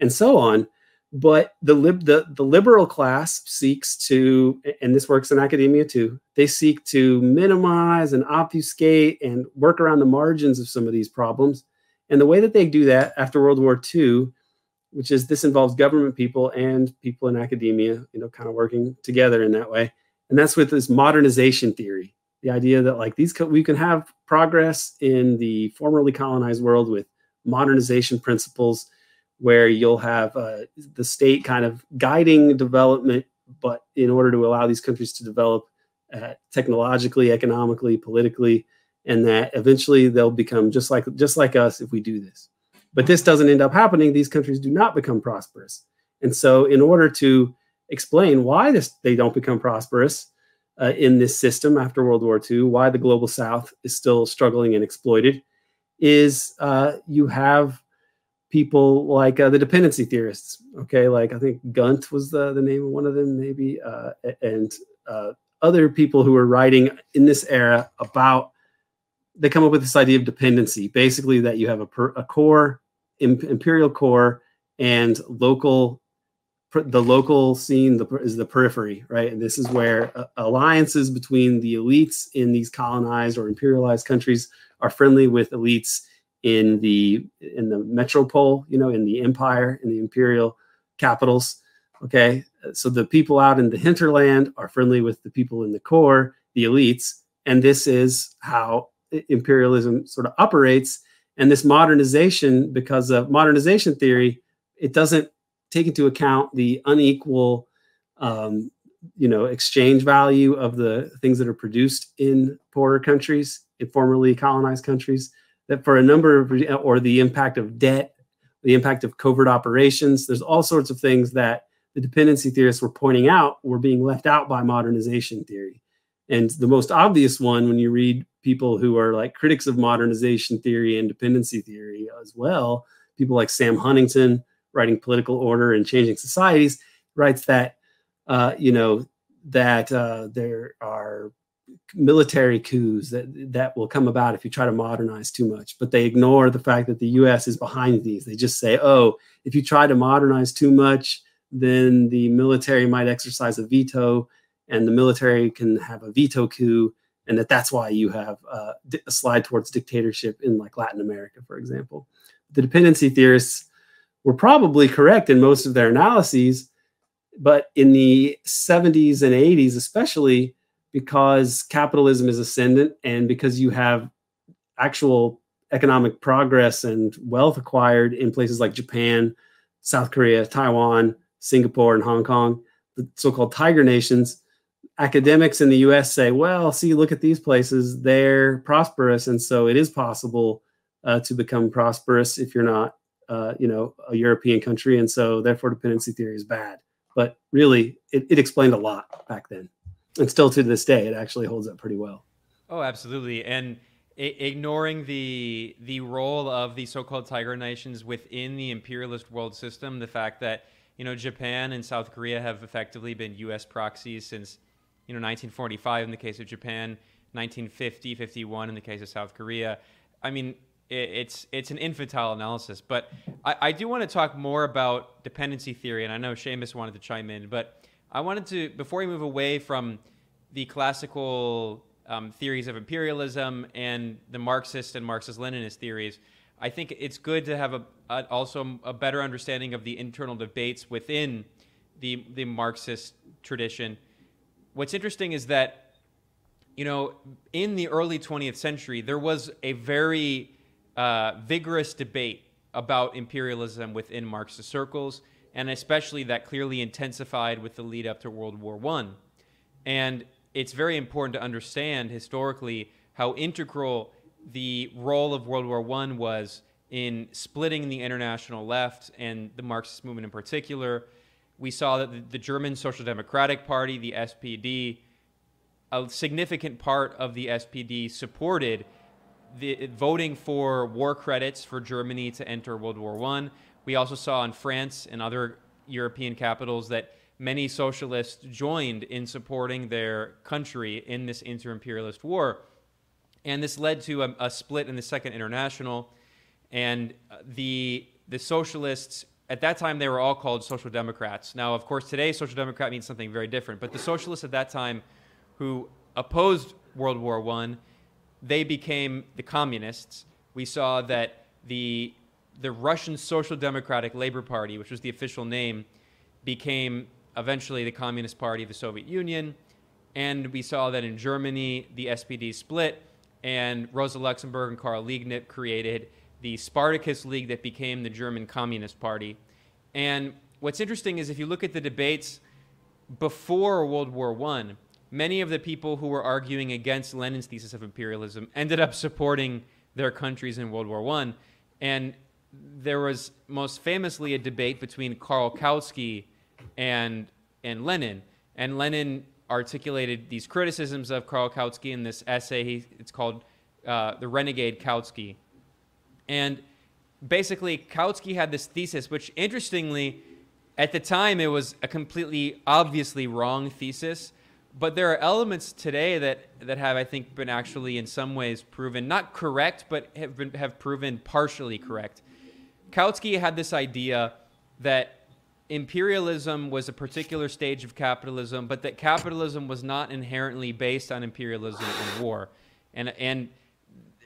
and so on. But the, lib- the the liberal class seeks to, and this works in academia too. They seek to minimize and obfuscate and work around the margins of some of these problems. And the way that they do that after World War II which is this involves government people and people in academia, you know, kind of working together in that way. And that's with this modernization theory, the idea that like these co- we can have progress in the formerly colonized world with modernization principles, where you'll have uh, the state kind of guiding development, but in order to allow these countries to develop uh, technologically, economically, politically, and that eventually they'll become just like just like us if we do this. But this doesn't end up happening. These countries do not become prosperous. And so, in order to explain why this, they don't become prosperous uh, in this system after World War II, why the global South is still struggling and exploited, is uh, you have people like uh, the dependency theorists. Okay, like I think Gunt was the, the name of one of them, maybe, uh, and uh, other people who were writing in this era about. They come up with this idea of dependency, basically that you have a, per, a core imperial core and local the local scene the, is the periphery right? And this is where uh, alliances between the elites in these colonized or imperialized countries are friendly with elites in the in the metropole you know in the empire in the imperial capitals okay? So the people out in the hinterland are friendly with the people in the core the elites and this is how imperialism sort of operates and this modernization, because of modernization theory, it doesn't take into account the unequal, um, you know, exchange value of the things that are produced in poorer countries, in formerly colonized countries. That for a number of, or the impact of debt, the impact of covert operations. There's all sorts of things that the dependency theorists were pointing out were being left out by modernization theory. And the most obvious one, when you read people who are like critics of modernization theory and dependency theory as well. People like Sam Huntington, writing Political Order and Changing Societies, writes that, uh, you know, that uh, there are military coups that that will come about if you try to modernize too much. But they ignore the fact that the US is behind these. They just say oh if you try to modernize too much then the military might exercise a veto and the military can have a veto coup and that that's why you have uh, a slide towards dictatorship in like Latin America, for example. The dependency theorists were probably correct in most of their analyses, but in the 70s and 80s, especially because capitalism is ascendant and because you have actual economic progress and wealth acquired in places like Japan, South Korea, Taiwan, Singapore, and Hong Kong, the so-called tiger nations academics in the US say, well, see, look at these places, they're prosperous. And so it is possible uh, to become prosperous if you're not, uh, you know, a European country. And so therefore dependency theory is bad. But really, it, it explained a lot back then. And still to this day, it actually holds up pretty well.
Oh, absolutely. And ignoring the the role of the so-called tiger nations within the imperialist world system, the fact that you know Japan and South Korea have effectively been U.S. proxies since you know 1945 in the case of Japan, 1950, 51 in the case of South Korea. I mean, it, it's it's an infantile analysis, but I, I do want to talk more about dependency theory, and I know Seamus wanted to chime in, but I wanted to before we move away from the classical um, theories of imperialism and the Marxist and Marxist-Leninist theories. I think it's good to have a, a, also a better understanding of the internal debates within the the Marxist tradition what's interesting is that you know, in the early 20th century, there was a very uh, vigorous debate about imperialism within Marxist circles, and especially that clearly intensified with the lead up to World War One. And it's very important to understand historically how integral the role of World War One was in splitting the international left and the Marxist movement in particular. We saw that the, German Social Democratic Party, the SPD, a significant part of the SPD supported the voting for war credits for Germany to enter World War One. We also saw in France and other European capitals that many socialists joined in supporting their country in this inter-imperialist war, and this led to a, a split in the Second International, and uh, the the socialists at that time they were all called social democrats. Now, of course, today social democrat means something very different, but the socialists at that time who opposed World War One they became the communists. We saw that the the Russian Social Democratic Labor Party, which was the official name, became eventually the Communist Party of the Soviet Union. And we saw that in Germany, the SPD split, and Rosa Luxemburg and Karl Liebknecht created the Spartacus League that became the German Communist Party. And what's interesting is if you look at the debates before World War One, many of the people who were arguing against Lenin's thesis of imperialism ended up supporting their countries in World War One, and there was most famously a debate between Karl Kautsky and and Lenin, and Lenin articulated these criticisms of Karl Kautsky in this essay. It's called uh, "The Renegade Kautsky," and basically Kautsky had this thesis, which interestingly, at the time, it was a completely obviously wrong thesis but there are elements today that that have I think been actually in some ways proven not correct, but have been have proven partially correct. Kautsky had this idea that imperialism was a particular stage of capitalism, but that capitalism was not inherently based on imperialism and war, and and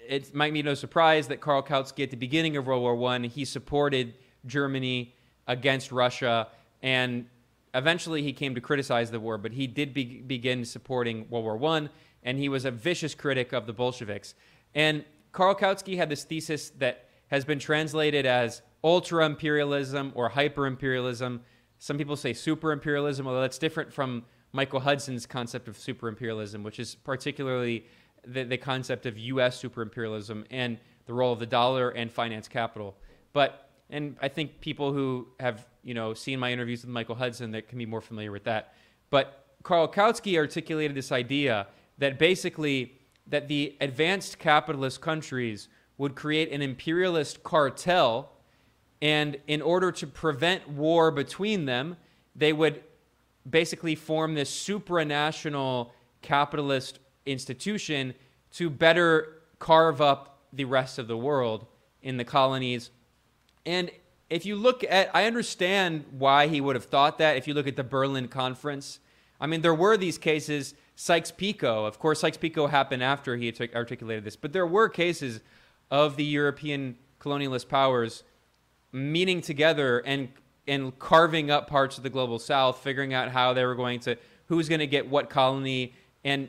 it might be no surprise that Karl Kautsky at the beginning of World War One he supported Germany against Russia and eventually he came to criticize the war, but he did be- begin supporting World War One, and he was a vicious critic of the Bolsheviks. And Karl Kautsky had this thesis that has been translated as ultra imperialism or hyper imperialism. Some people say super imperialism, although that's different from Michael Hudson's concept of super imperialism, which is particularly the, the concept of U.S. super imperialism and the role of the dollar and finance capital. But and I think people who have you know seen my interviews with Michael Hudson that can be more familiar with that. But Karl Kautsky articulated this idea that basically that the advanced capitalist countries would create an imperialist cartel and in order to prevent war between them they would basically form this supranational capitalist institution to better carve up the rest of the world in the colonies and if you look at, I understand why he would have thought that. If you look at the Berlin Conference, I mean, there were these cases. Sykes-Picot, of course, Sykes-Picot happened after he articulated this, but there were cases of the European colonialist powers meeting together and and carving up parts of the global south, figuring out how they were going to who's going to get what colony, and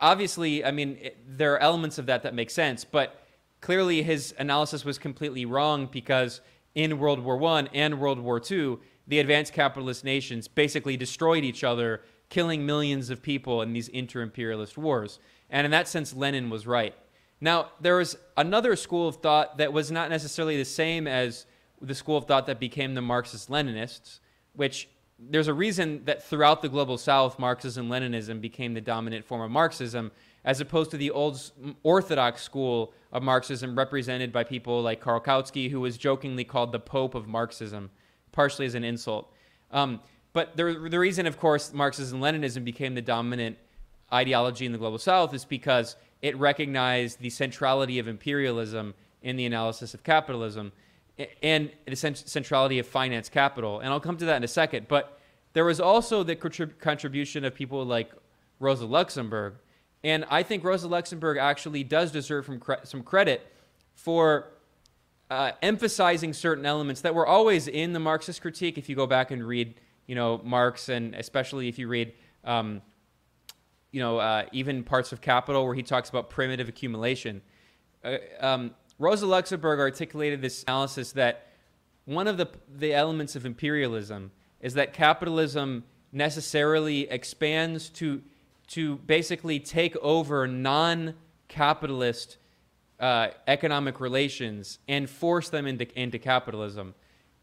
obviously, I mean, it, there are elements of that that make sense, but clearly his analysis was completely wrong because in World War I and World War II, the advanced capitalist nations basically destroyed each other, killing millions of people in these inter imperialist wars. And in that sense, Lenin was right. Now, there was another school of thought that was not necessarily the same as the school of thought that became the Marxist Leninists, which there's a reason that throughout the global south, Marxism Leninism became the dominant form of Marxism, as opposed to the old orthodox school of Marxism represented by people like Karl Kautsky, who was jokingly called the Pope of Marxism, partially as an insult. Um, but the, the reason, of course, Marxism Leninism became the dominant ideology in the global south is because it recognized the centrality of imperialism in the analysis of capitalism and the centrality of finance capital. And I'll come to that in a second. But there was also the contribution of people like Rosa Luxemburg, and I think Rosa Luxemburg actually does deserve cre- some credit for uh, emphasizing certain elements that were always in the Marxist critique. If you go back and read, you know, Marx, and especially if you read um, you know, uh, even parts of Capital where he talks about primitive accumulation. Uh, um, Rosa Luxemburg articulated this analysis that one of the the elements of imperialism is that capitalism necessarily expands to to basically take over non-capitalist uh, economic relations and force them into into capitalism.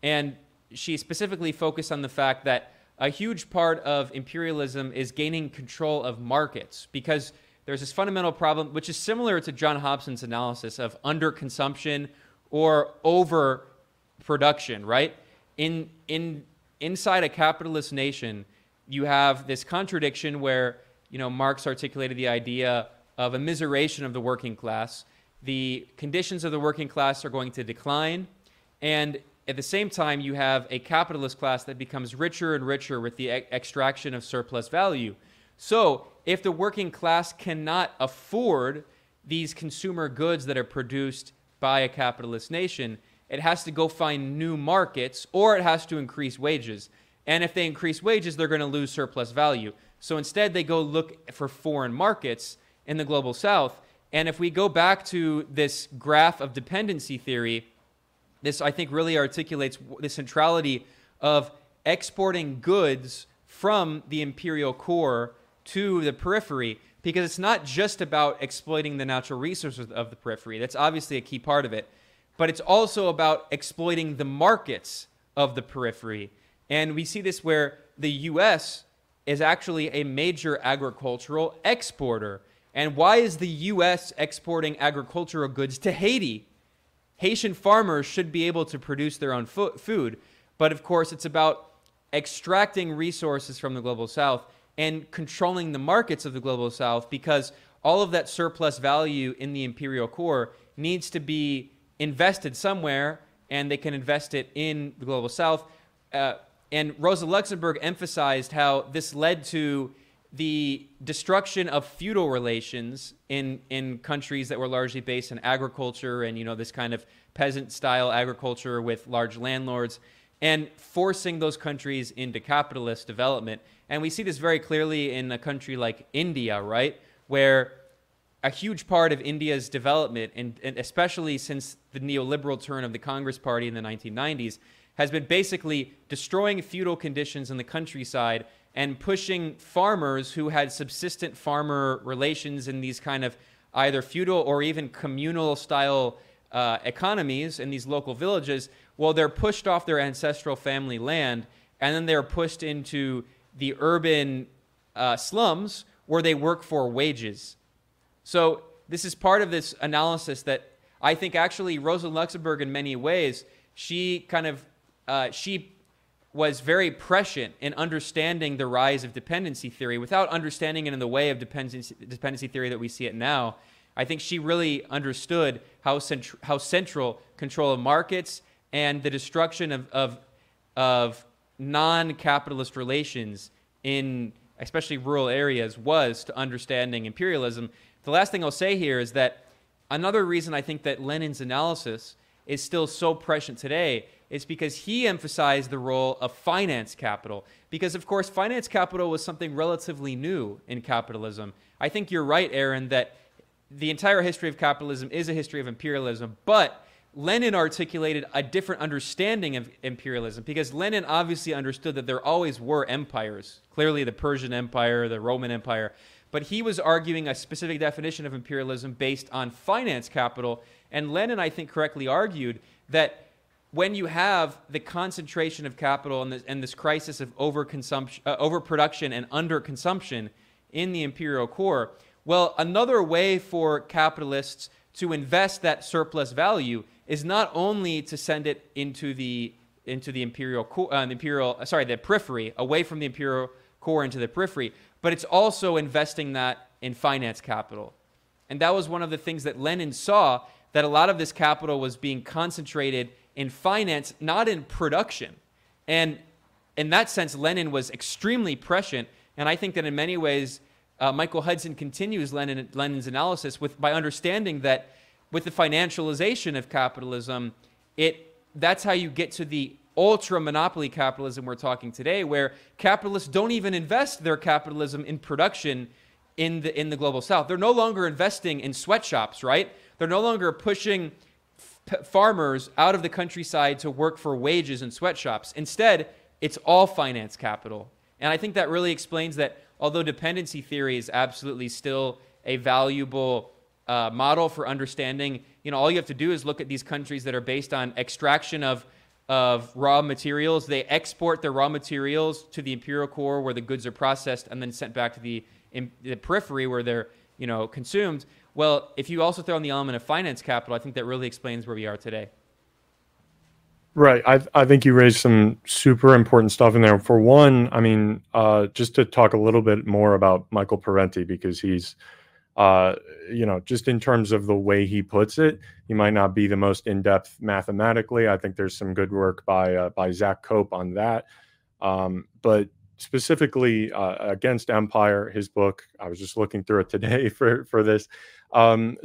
And she specifically focused on the fact that a huge part of imperialism is gaining control of markets because there's this fundamental problem, which is similar to John Hobson's analysis of underconsumption or overproduction, right? In, in, inside a capitalist nation, you have this contradiction where, you know, Marx articulated the idea of a immiseration of the working class. The conditions of the working class are going to decline, and at the same time, you have a capitalist class that becomes richer and richer with the e- extraction of surplus value. So, if the working class cannot afford these consumer goods that are produced by a capitalist nation, it has to go find new markets or it has to increase wages. And if they increase wages, they're going to lose surplus value. So instead, they go look for foreign markets in the global south. And if we go back to this graph of dependency theory, this, I think, really articulates the centrality of exporting goods from the imperial core to the periphery because it's not just about exploiting the natural resources of the periphery. That's obviously a key part of it. But it's also about exploiting the markets of the periphery. And we see this where the US is actually a major agricultural exporter. And why is the US exporting agricultural goods to Haiti? Haitian farmers should be able to produce their own fo- food. But of course, it's about extracting resources from the global south and controlling the markets of the global south because all of that surplus value in the imperial core needs to be invested somewhere and they can invest it in the global south. Uh, and Rosa Luxemburg emphasized how this led to the destruction of feudal relations in in countries that were largely based in agriculture and you know this kind of peasant style agriculture with large landlords and forcing those countries into capitalist development and we see this very clearly in a country like India right where a huge part of India's development and, and especially since the neoliberal turn of the Congress party in the 1990s has been basically destroying feudal conditions in the countryside and pushing farmers who had subsistent farmer relations in these kind of either feudal or even communal style uh, economies in these local villages. Well, they're pushed off their ancestral family land and then they're pushed into the urban uh, slums where they work for wages. So, this is part of this analysis that I think actually Rosa Luxemburg, in many ways, she kind of uh, she was very prescient in understanding the rise of dependency theory without understanding it in the way of dependency, dependency theory that we see it now. I think she really understood how, cent- how central control of markets and the destruction of, of, of non capitalist relations in especially rural areas was to understanding imperialism. The last thing I'll say here is that another reason I think that Lenin's analysis is still so prescient today is because he emphasized the role of finance capital. Because, of course, finance capital was something relatively new in capitalism. I think you're right, Aaron, that the entire history of capitalism is a history of imperialism, but Lenin articulated a different understanding of imperialism because Lenin obviously understood that there always were empires, clearly the Persian Empire, the Roman Empire, but he was arguing a specific definition of imperialism based on finance capital. And Lenin, I think, correctly argued that when you have the concentration of capital and this, and this crisis of overconsumption, uh, overproduction and underconsumption in the imperial core, well, another way for capitalists to invest that surplus value is not only to send it into the into the imperial core, uh, the imperial uh, sorry the periphery away from the imperial core into the periphery, but it's also investing that in finance capital. And that was one of the things that Lenin saw that a lot of this capital was being concentrated in finance, not in production. And in that sense, Lenin was extremely prescient. And I think that in many ways, uh, Michael Hudson continues Lenin, Lenin's analysis with, by understanding that with the financialization of capitalism, it, that's how you get to the ultra monopoly capitalism we're talking today, where capitalists don't even invest their capitalism in production in the in the global south. They're no longer investing in sweatshops, right? They're no longer pushing f- farmers out of the countryside to work for wages in sweatshops. Instead, it's all finance capital. And I think that really explains that although dependency theory is absolutely still a valuable uh, model for understanding, you know, all you have to do is look at these countries that are based on extraction of of raw materials. They export their raw materials to the imperial core where the goods are processed and then sent back to the, in, the periphery where they're you know consumed. Well, if you also throw in the element of finance capital, I think that really explains where we are today.
Right. I I think you raised some super important stuff in there. For one, I mean, uh, just to talk a little bit more about Michael Parenti because he's uh, you know, just in terms of the way he puts it, he might not be the most in depth mathematically. I think there's some good work by uh, by Zak Cope on that. Um, but specifically uh, against Empire, his book, I was just looking through it today [laughs] for for this. Um,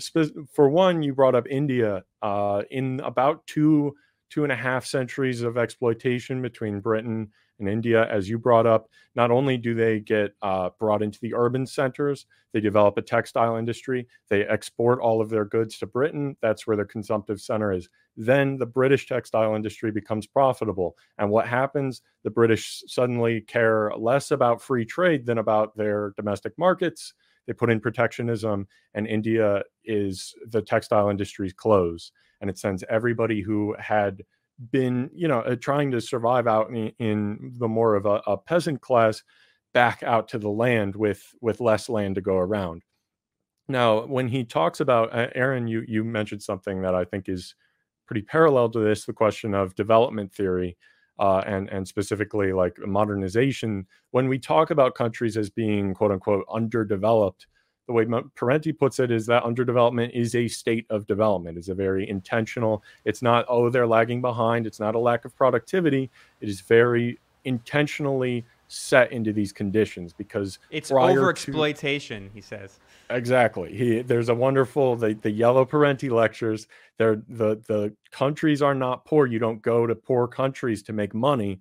for one, you brought up India uh, in about two two and a half centuries of exploitation between Britain in India, as you brought up, not only do they get uh, brought into the urban centers, they develop a textile industry, they export all of their goods to Britain. That's where the consumptive center is. Then the British textile industry becomes profitable. And what happens? The British suddenly care less about free trade than about their domestic markets. They put in protectionism, and India is the textile industry's close. And it sends everybody who had been, you know, uh, trying to survive out in, in the more of a, a, peasant class back out to the land with with less land to go around. Now, when he talks about uh, Aaron, you you mentioned something that I think is pretty parallel to this: the question of development theory. Uh, and and specifically like modernization. When we talk about countries as being quote unquote underdeveloped, the way Parenti puts it is that underdevelopment is a state of development. It's a very intentional. It's not oh they're lagging behind. It's not a lack of productivity. It is very intentionally set into these conditions because
it's over exploitation. He says
exactly. He there's a wonderful the the yellow Parenti lectures. There the the countries are not poor. You don't go to poor countries to make money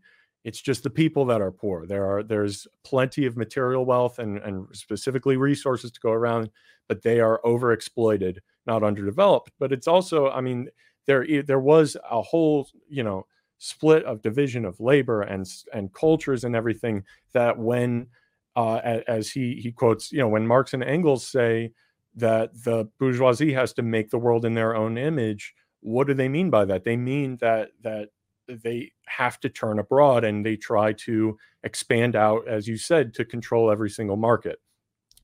it's just the people that are poor. There are there's plenty of material wealth and, and specifically resources to go around, but they are overexploited, not underdeveloped. But it's also, I mean, there there was a whole, you know, split of division of labor and and cultures and everything that when uh, as he he quotes, you know, when Marx and Engels say that the bourgeoisie has to make the world in their own image, what do they mean by that? They mean that that they have to turn abroad and they try to expand out, as you said, to control every single market.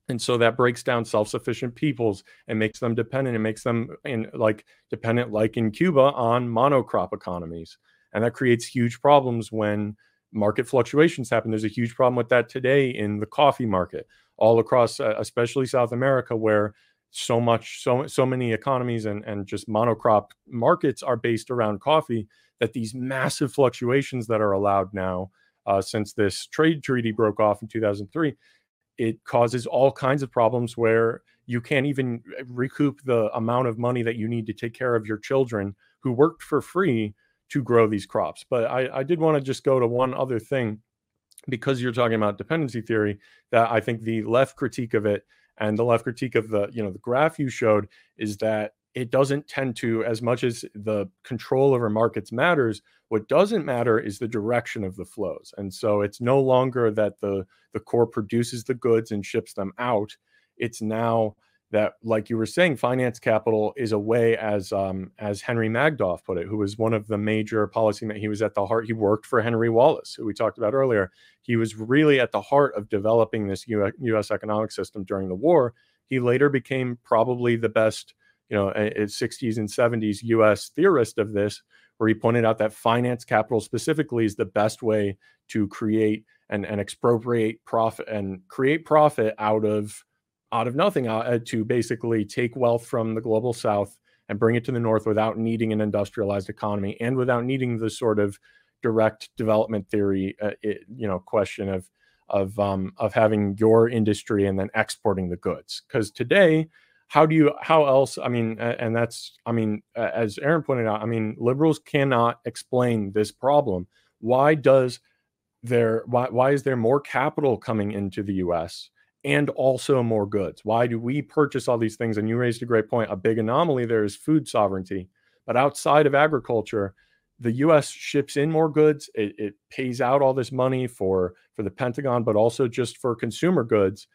And so that breaks down self-sufficient peoples and makes them dependent and makes them in like dependent, like in Cuba, on monocrop economies. And that creates huge problems when market fluctuations happen. There's a huge problem with that today in the coffee market, all across, uh, especially South America, where so much, so so many economies and and just monocrop markets are based around coffee that these massive fluctuations that are allowed now uh, since this trade treaty broke off in 2003 it causes all kinds of problems where you can't even recoup the amount of money that you need to take care of your children who worked for free to grow these crops. But i, I did want to just go to one other thing because you're talking about dependency theory that i think the left critique of it and the left critique of the you know the graph you showed is that it doesn't tend to as much as the control over markets matters what doesn't matter is the direction of the flows. And so it's no longer that the the core produces the goods and ships them out. It's now that like you were saying finance capital is a way as um, as henry magdoff put it who was one of the major policy he was at the heart he worked for henry wallace who we talked about earlier. He was really at the heart of developing this us economic system during the war. He later became probably the best you know, a, a 60s and 70s US theorist of this, where he pointed out that finance capital specifically is the best way to create and, and expropriate profit and create profit out of out of nothing uh, to basically take wealth from the global south and bring it to the north without needing an industrialized economy and without needing the sort of direct development theory uh, it, you know question of of um, of having your industry and then exporting the goods. Because today how do you how else i mean and that's i mean as aaron pointed out i mean liberals cannot explain this problem why does there why, why is there more capital coming into the us and also more goods. Why do we purchase all these things? And you raised a great point. A big anomaly there is food sovereignty. But outside of agriculture, the U.S. ships in more goods. It, it, pays out all this money for for the Pentagon, but also just for consumer goods,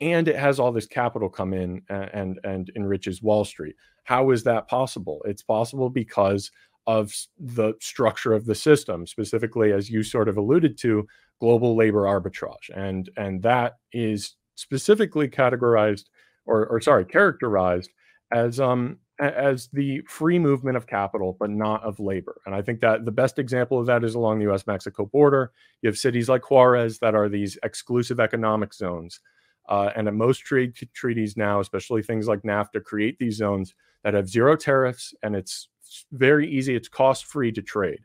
and it has all this capital come in and and, and enriches Wall Street. How is that possible? It's possible because of the structure of the system, specifically as you sort of alluded to, global labor arbitrage, and and that is specifically categorized or, or sorry characterized as um as the free movement of capital, but not of labor. And I think that the best example of that is along the US Mexico border. You have cities like Juarez that are these exclusive economic zones. Uh, and most trade treaties now, especially things like NAFTA, create these zones that have zero tariffs and it's very easy, it's cost free to trade.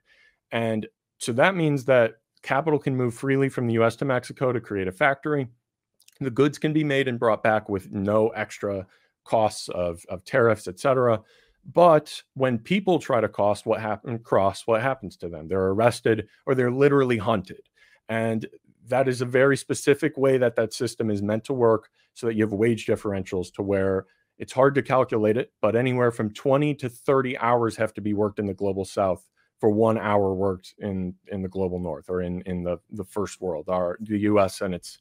And so that means that capital can move freely from the US to Mexico to create a factory. The goods can be made and brought back with no extra costs of, of tariffs, et cetera. But when people try to cost what happen cross, what happens to them? They're arrested or they're literally hunted. And that is a very specific way that that system is meant to work so that you have wage differentials to where it's hard to calculate it, but anywhere from 20 to 30 hours have to be worked in the global south for one hour worked in in the global north or in in the the first world, our the US and its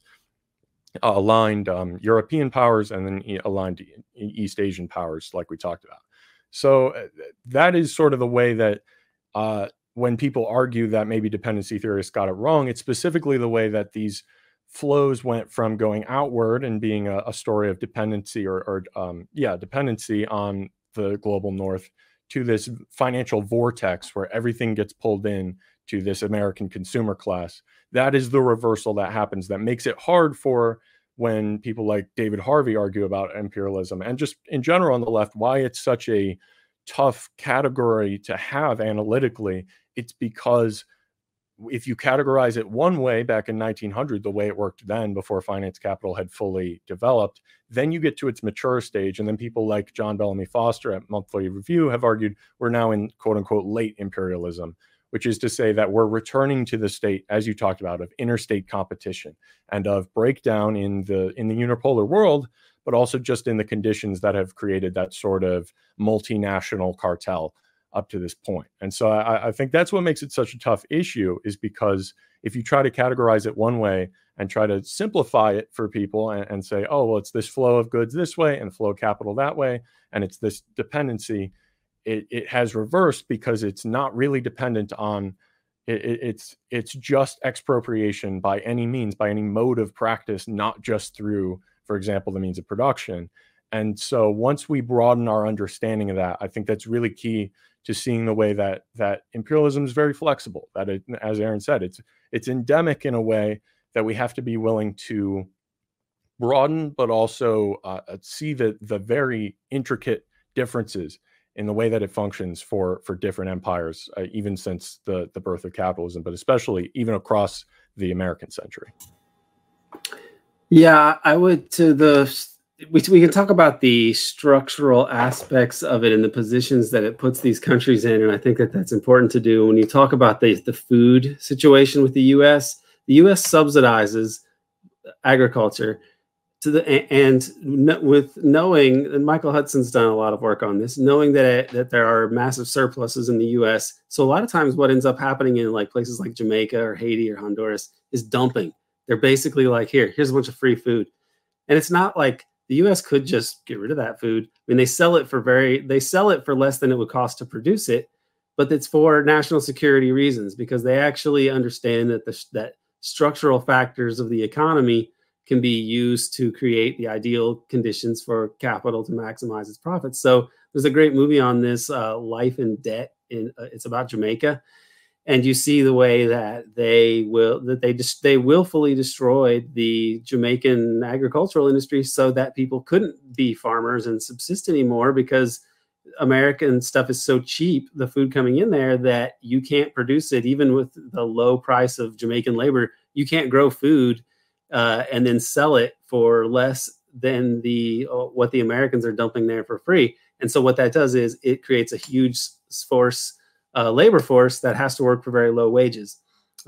uh, aligned um, European powers and then aligned East Asian powers, like we talked about. So uh, that is sort of the way that uh, when people argue that maybe dependency theorists got it wrong, it's specifically the way that these flows went from going outward and being a, a story of dependency or, or um, yeah, dependency on the global north to this financial vortex where everything gets pulled in to this American consumer class. That is the reversal that happens that makes it hard for when people like David Harvey argue about imperialism and just in general on the left, why it's such a tough category to have analytically. It's because if you categorize it one way back in 1900, the way it worked then before finance capital had fully developed, then you get to its mature stage. And then people like John Bellamy Foster at Monthly Review have argued we're now in quote unquote late imperialism, which is to say that we're returning to the state, as you talked about, of interstate competition and of breakdown in the in the unipolar world, but also just in the conditions that have created that sort of multinational cartel up to this point. And so I, I think that's what makes it such a tough issue, is because if you try to categorize it one way and try to simplify it for people and, and say, oh, well, it's this flow of goods this way and flow of capital that way, and it's this dependency it, it has reversed because it's not really dependent on it, it, it's it's just expropriation by any means by any mode of practice not just through for example the means of production and so once we broaden our understanding of that i think that's really key to seeing the way that that imperialism is very flexible that it as aaron said it's it's endemic in a way that we have to be willing to broaden but also uh, see the the very intricate differences in the way that it functions for for different empires, uh, even since the the birth of capitalism, but especially even across the American century.
Yeah, I would to the we, we can talk about the structural aspects of it and the positions that it puts these countries in, and I think that that's important to do. When you talk about the the food situation with the U.S., the U.S. subsidizes agriculture to the and with knowing and Michael Hudson's done a lot of work on this, knowing that it, that there are massive surpluses in the U.S. So a lot of times, what ends up happening in like places like Jamaica or Haiti or Honduras is dumping. They're basically like, here, here's a bunch of free food, and it's not like the U.S. could just get rid of that food. I mean, they sell it for very they sell it for less than it would cost to produce it, but it's for national security reasons because they actually understand that the that structural factors of the economy can be used to create the ideal conditions for capital to maximize its profits. So there's a great movie on this, uh, Life and Debt. In uh, it's about Jamaica, and you see the way that they will that they just they willfully destroyed the Jamaican agricultural industry so that people couldn't be farmers and subsist anymore because American stuff is so cheap, the food coming in there that you can't produce it even with the low price of Jamaican labor. You can't grow food uh, and then sell it for less than the uh, what the Americans are dumping there for free. And so what that does is it creates a huge force, uh, labor force that has to work for very low wages,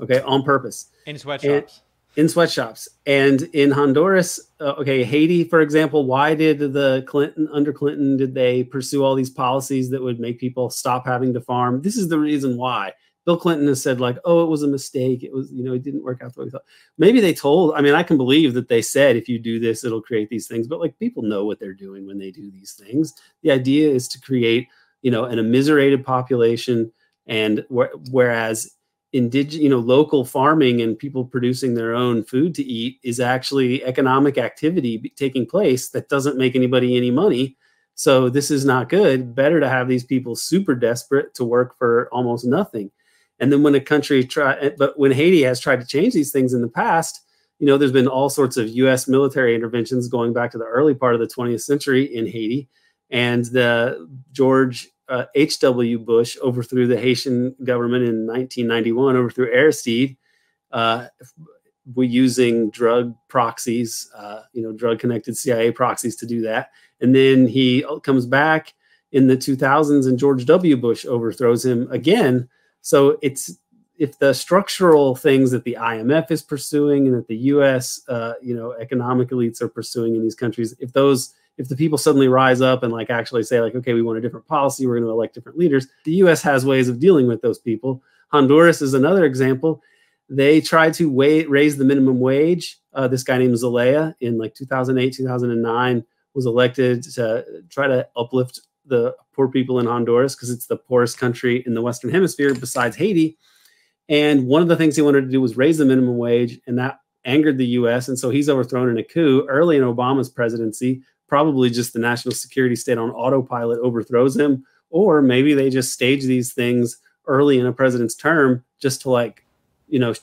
okay, on purpose.
In sweatshops.
in sweatshops. And in honduras uh, okay haiti for example why did the clinton under clinton did they pursue all these policies that would make people stop having to farm? This is the reason why. Bill clinton has said like oh it was a mistake. It was you know it didn't work out the way we thought. Maybe they told i mean i can believe that they said if you do this it'll create these things. But like people know what they're doing when they do these things. The idea is to create you know an immiserated population and wh- whereas indigenous, you know, local farming and people producing their own food to eat is actually economic activity taking place that doesn't make anybody any money. So this is not good. Better to have these people super desperate to work for almost nothing. And then when a country try, eh, but when Haiti has tried to change these things in the past, you know, there's been all sorts of U.S. military interventions going back to the early part of the 20th century in Haiti, and the George H.W. Bush overthrew the Haitian government in 1991, overthrew Aristide, uh, we using drug proxies, uh, you know, drug connected CIA proxies to do that. And then he comes back in the 2000s and George W. Bush overthrows him again. So it's if the structural things that the IMF is pursuing and that the U.S. Uh, you know economic elites are pursuing in these countries, if those if the people suddenly rise up and like actually say like okay we want a different policy we're going to elect different leaders the us has ways of dealing with those people. Honduras is another example. They tried to raise the minimum wage. Uh, this guy named zelaya in like 2008 2009 was elected to try to uplift the poor people in honduras because it's the poorest country in the western hemisphere besides haiti. And one of the things he wanted to do was raise the minimum wage and that angered the us and so he's overthrown in a coup early in obama's presidency probably just the national security state on autopilot overthrows him, or maybe they just stage these things early in a president's term just to like, you know,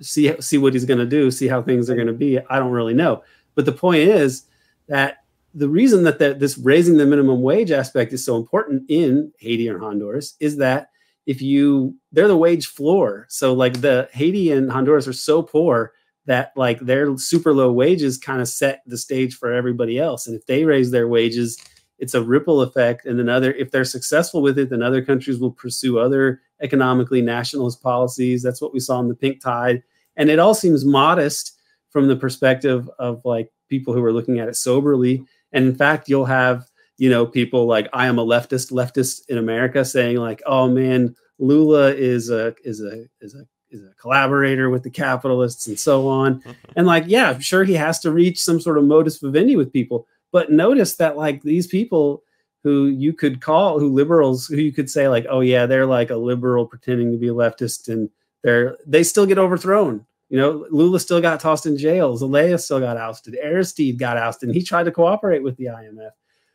see see what he's going to do, see how things are going to be. I don't really know, but the point is that the reason that the, this raising the minimum wage aspect is so important in Haiti or Honduras is that if you they're the wage floor, so like the Haiti and Honduras are so poor that like their super low wages kind of set the stage for everybody else. And if they raise their wages, it's a ripple effect. And then other, if they're successful with it, then other countries will pursue other economically nationalist policies. That's what we saw in the pink tide. And it all seems modest from the perspective of like people who are looking at it soberly. And in fact, you'll have, you know, people like I am a leftist, leftist in America saying like, oh man, Lula is a is a is a is a collaborator with the capitalists and so on. Mm-hmm. and like, yeah, I'm sure he has to reach some sort of modus vivendi with people. But notice that like these people who you could call who liberals who you could say like, oh yeah, they're like a liberal pretending to be a leftist and they're they still get overthrown. You know, Lula still got tossed in jail. Zelaya still got ousted. Aristide got ousted. And he tried to cooperate with the IMF.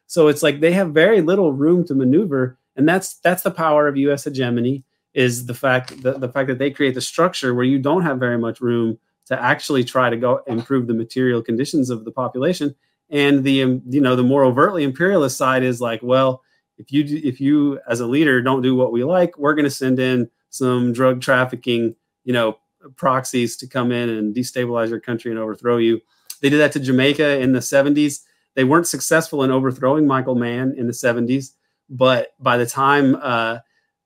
So it's like they have very little room to maneuver, and that's that's the power of U.S. hegemony is the fact that the fact that they create the structure where you don't have very much room to actually try to go improve the material conditions of the population. And the um, you know the more overtly imperialist side is like well if you if you as a leader don't do what we like we're going to send in some drug trafficking you know proxies to come in and destabilize your country and overthrow you. They did that to jamaica in the 70s they weren't successful in overthrowing Michael Manley in the 70s but by the time uh,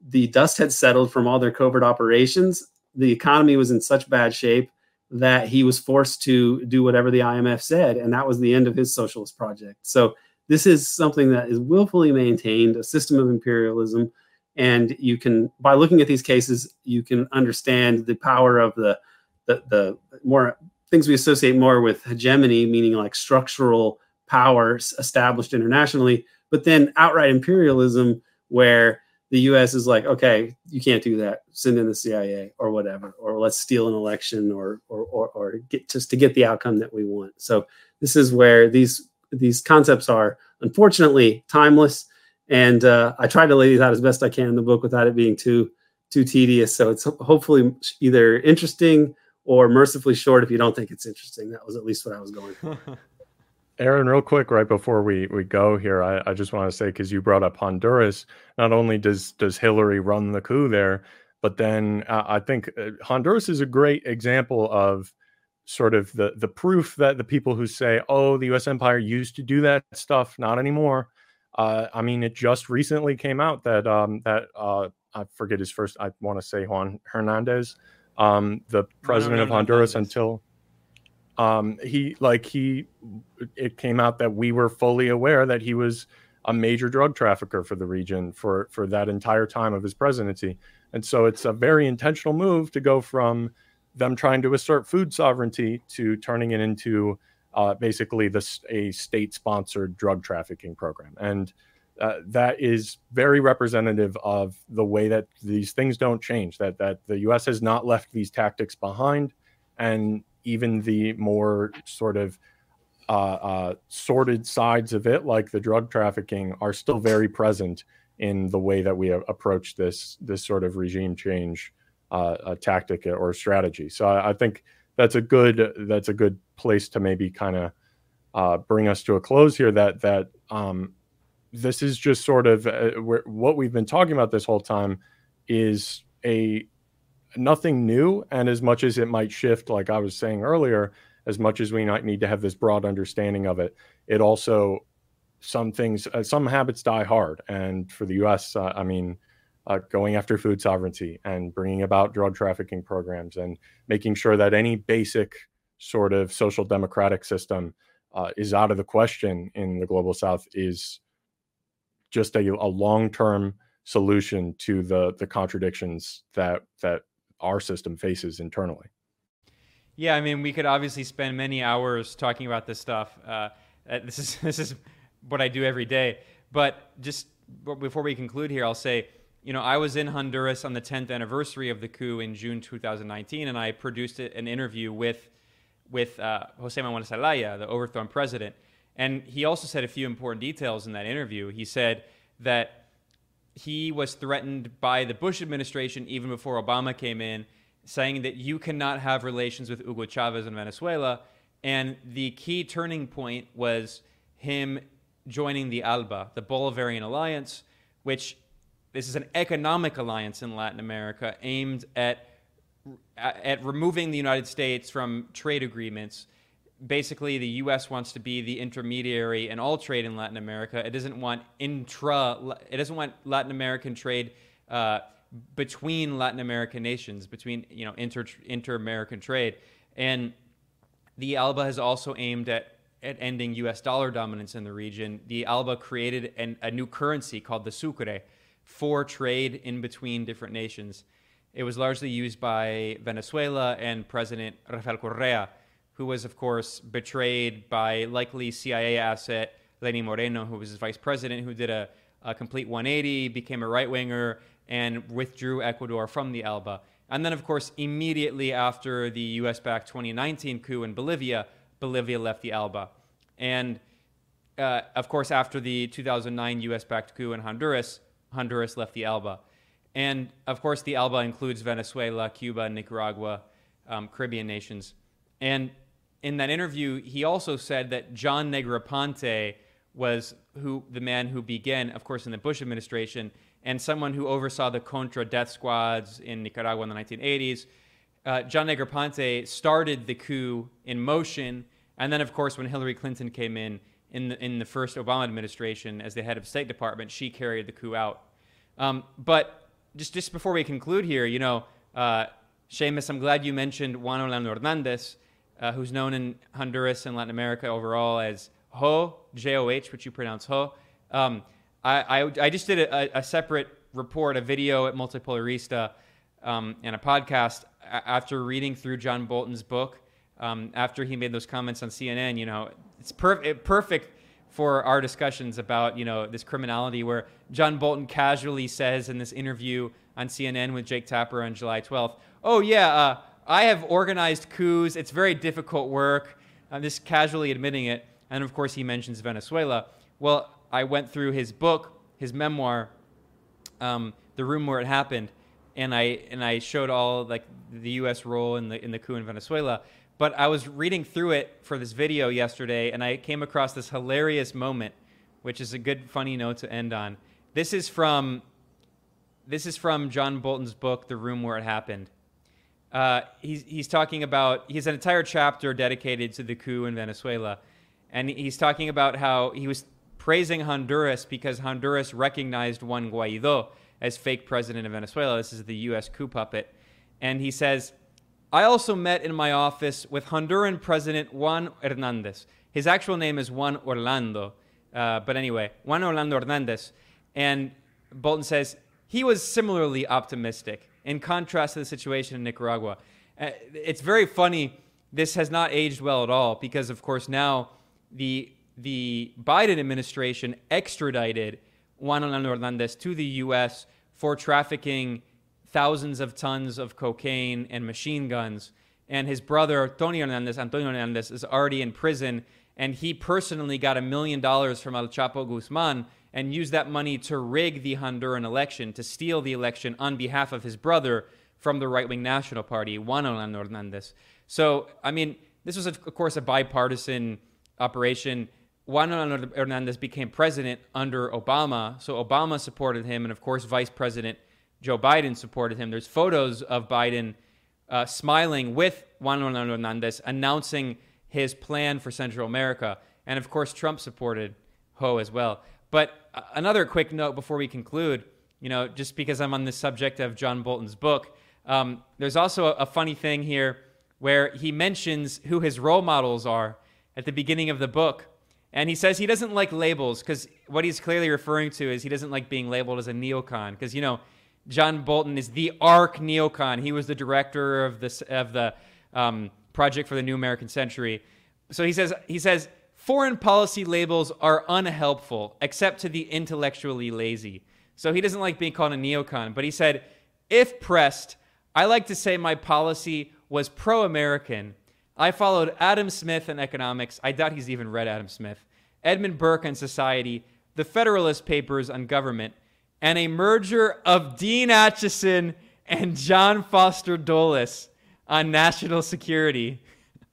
the dust had settled from all their covert operations. The economy was in such bad shape that he was forced to do whatever the IMF said, and that was the end of his socialist project. So this is something that is willfully maintained, a system of imperialism, and you can, by looking at these cases, you can understand the power of the the, the more things we associate more with hegemony, meaning like structural powers established internationally, but then outright imperialism, where the U.S. is like, okay, you can't do that. Send in the CIA or whatever, or let's steal an election, or or or, or get just to get the outcome that we want. So this is where these these concepts are unfortunately timeless, and uh, I try to lay these out as best I can in the book without it being too too tedious. So it's hopefully either interesting or mercifully short if you don't think it's interesting. That was at least what I was going for. [laughs]
Aaron, real quick, right before we, we go here, I, I just want to say because you brought up Honduras, not only does does Hillary run the coup there, but then uh, I think uh, Honduras is a great example of sort of the the proof that the people who say, "Oh, the U.S. empire used to do that stuff, not anymore." Uh, I mean, it just recently came out that um, that uh, I forget his first. I want to say Juan Hernandez, um, the president of Honduras until Um, he like he, it came out that we were fully aware that he was a major drug trafficker for the region for for that entire time of his presidency, and so it's a very intentional move to go from them trying to assert food sovereignty to turning it into uh, basically this a state-sponsored drug trafficking program, and uh, that is very representative of the way that these things don't change. That that the U.S. has not left these tactics behind, and even the more sort of uh, uh, sordid sides of it, like the drug trafficking, are still very present in the way that we approach this this sort of regime change uh, tactic or strategy. So I, I, think that's a good that's a good place to maybe kind of uh, bring us to a close here. That that um, this is just sort of uh, what we've been talking about this whole time is a nothing new, and as much as it might shift, like I was saying earlier, as much as we might need to have this broad understanding of it, it also some things uh, some habits die hard, and for the U.S., uh, I mean uh, going after food sovereignty and bringing about drug trafficking programs and making sure that any basic sort of social democratic system uh, is out of the question in the global south is just a, a long-term solution to the the contradictions that that our system faces internally
yeah i mean we could obviously spend many hours talking about this stuff uh, uh this is [laughs] this is what i do every day but just before we conclude here i'll say you know, I was in Honduras on the 10th anniversary of the coup in June 2019, and I produced an interview with with uh, Jose Manuel Zelaya, the overthrown president. And he also said a few important details in that interview. He said that he was threatened by the Bush administration even before Obama came in, saying that you cannot have relations with Hugo Chavez in Venezuela. And the key turning point was him joining the ALBA, the Bolivarian Alliance, which this is an economic alliance in Latin America aimed at at removing the United States from trade agreements. Basically, the U.S. wants to be the intermediary in all trade in Latin America. It doesn't want intra. It doesn't want Latin American trade uh, between Latin American nations, between you know inter inter American trade, and the ALBA has also aimed at at ending U.S. dollar dominance in the region. The ALBA created an, a new currency called the sucre for trade in between different nations. It was largely used by Venezuela and President Rafael Correa, who was, of course, betrayed by likely CIA asset Lenin Moreno, who was his vice president, who did a, a complete 180, became a right winger, and withdrew Ecuador from the ALBA. And then, of course, immediately after the US backed 2019 coup in Bolivia, Bolivia left the ALBA. And uh, of course, after the 2009 US backed coup in Honduras, Honduras left the ALBA. And of course, the ALBA includes Venezuela, Cuba, Nicaragua, um, Caribbean nations. And in that interview, he also said that John Negroponte was who the man who began, of course, in the Bush administration, and someone who oversaw the Contra death squads in Nicaragua in the 1980s. Uh, John Negroponte started the coup in motion, and then, of course, when Hillary Clinton came in, in the, in the first Obama administration as the head of State Department. She carried the coup out. Um, but just just before we conclude here, you know, uh, Seamus, I'm glad you mentioned Juan Orlando Hernandez, uh, who's known in Honduras and Latin America overall as Ho, J O H, which you pronounce Ho. Um, I, I, I, just did a, a, separate report, a video at Multipolarista, um, and a podcast after reading through John Bolton's book. Um, after he made those comments on CNN, you know, it's per- perfect for our discussions about you know this criminality where John Bolton casually says in this interview on CNN with Jake Tapper on July 12th, "Oh yeah, uh, I have organized coups. It's very difficult work." I'm just casually admitting it, and of course he mentions Venezuela. Well, I went through his book, his memoir, um, "The Room Where It Happened," and I and I showed all like the U.S. role in the in the coup in Venezuela. But I was reading through it for this video yesterday, and I came across this hilarious moment, which is a good funny note to end on. This is from this is from John Bolton's book, The Room Where It Happened. Uh, he's, he's talking about, he has an entire chapter dedicated to the coup in Venezuela. And he's talking about how he was praising Honduras because Honduras recognized Juan Guaido as fake president of Venezuela. This is the U.S. coup puppet. And he says, I also met in my office with Honduran President Juan Hernandez. His actual name is Juan Orlando. Uh, but anyway, Juan Orlando Hernandez. And Bolton says he was similarly optimistic in contrast to the situation in Nicaragua. Uh, it's very funny. This has not aged well at all because, of course, now the the Biden administration extradited Juan Orlando Hernandez to the U.S. for trafficking thousands of tons of cocaine and machine guns. And his brother, Tony Hernandez, Antonio Hernandez, is already in prison. And he personally got a million dollars from El Chapo Guzman and used that money to rig the Honduran election, to steal the election on behalf of his brother from the right wing National Party, Juan Orlando Hernandez. So, I mean, this was, of course, a bipartisan operation. Juan Orlando Hernandez became president under Obama. So, Obama supported him. And, of course, Vice President Joe Biden supported him. There's photos of Biden uh, smiling with Juan Orlando Hernandez, announcing his plan for Central America. And of course, Trump supported Ho as well. But another quick note before we conclude, you know, just because I'm on the subject of John Bolton's book, um, there's also a, a funny thing here where he mentions who his role models are at the beginning of the book. And he says he doesn't like labels because what he's clearly referring to is he doesn't like being labeled as a neocon because, you know, John Bolton is the arc neocon. He was the director of the of the um, project for the New American Century. So he says he says foreign policy labels are unhelpful except to the intellectually lazy. So he doesn't like being called a neocon, but he said if pressed, I like to say my policy was pro-American. I followed Adam Smith in economics. I doubt he's even read Adam Smith. Edmund Burke on society, the Federalist Papers on government, and a merger of Dean Acheson and John Foster Dulles on national security.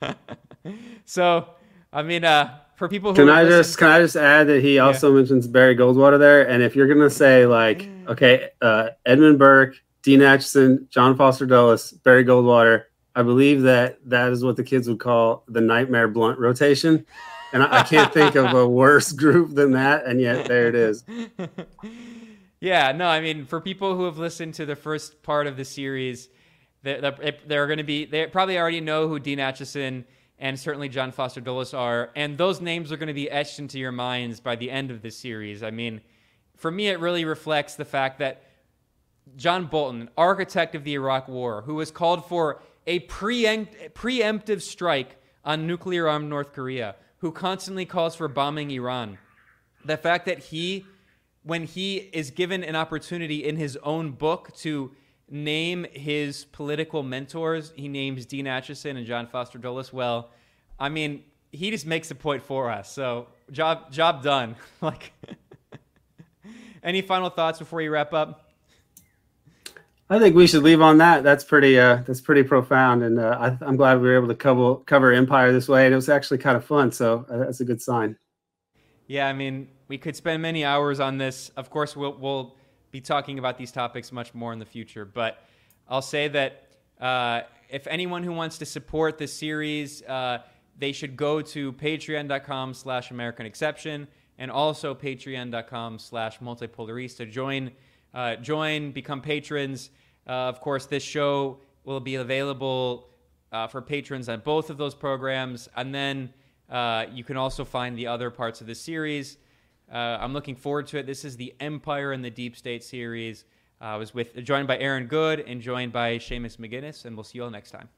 [laughs] so, I mean, uh, for people who
can I just can I just add that he also yeah. mentions Barry Goldwater there, and if you're gonna say like, okay, uh, Edmund Burke, Dean Acheson, John Foster Dulles, Barry Goldwater, I believe that that is what the kids would call the nightmare blunt rotation. And I, I can't think of a worse [laughs] group than that, and yet there it is. [laughs]
Yeah, no, I mean, for people who have listened to the first part of the series, they're, they're going to be, they probably already know who Dean Acheson and certainly John Foster Dulles are. And those names are going to be etched into your minds by the end of this series. I mean, for me, it really reflects the fact that John Bolton, architect of the Iraq War, who was called for a preempt, preemptive strike on nuclear armed North Korea, who constantly calls for bombing Iran, the fact that he when he is given an opportunity in his own book to name his political mentors, he names Dean Acheson and John Foster Dulles. Well, I mean, he just makes a point for us. So job job done. [laughs] like, [laughs] any final thoughts before you wrap up?
I think we should leave on that. That's pretty. Uh, that's pretty profound, and uh, I, am glad we were able to cover cover Empire this way, and it was actually kind of fun. So uh, that's a good sign.
Yeah, I mean, we could spend many hours on this. Of course, we'll, we'll be talking about these topics much more in the future. But I'll say that uh, if anyone who wants to support this series, uh, they should go to patreon.com slash American Exception and also patreon.com slash multipolarista. Join, uh, join, become patrons. Uh, of course, this show will be available uh, for patrons on both of those programs. And then uh, you can also find the other parts of the series. Uh, I'm looking forward to it. This is the Empire and the Deep State series. Uh, I was with joined by Aaron Good and joined by Seamus McGuinness, and we'll see you all next time.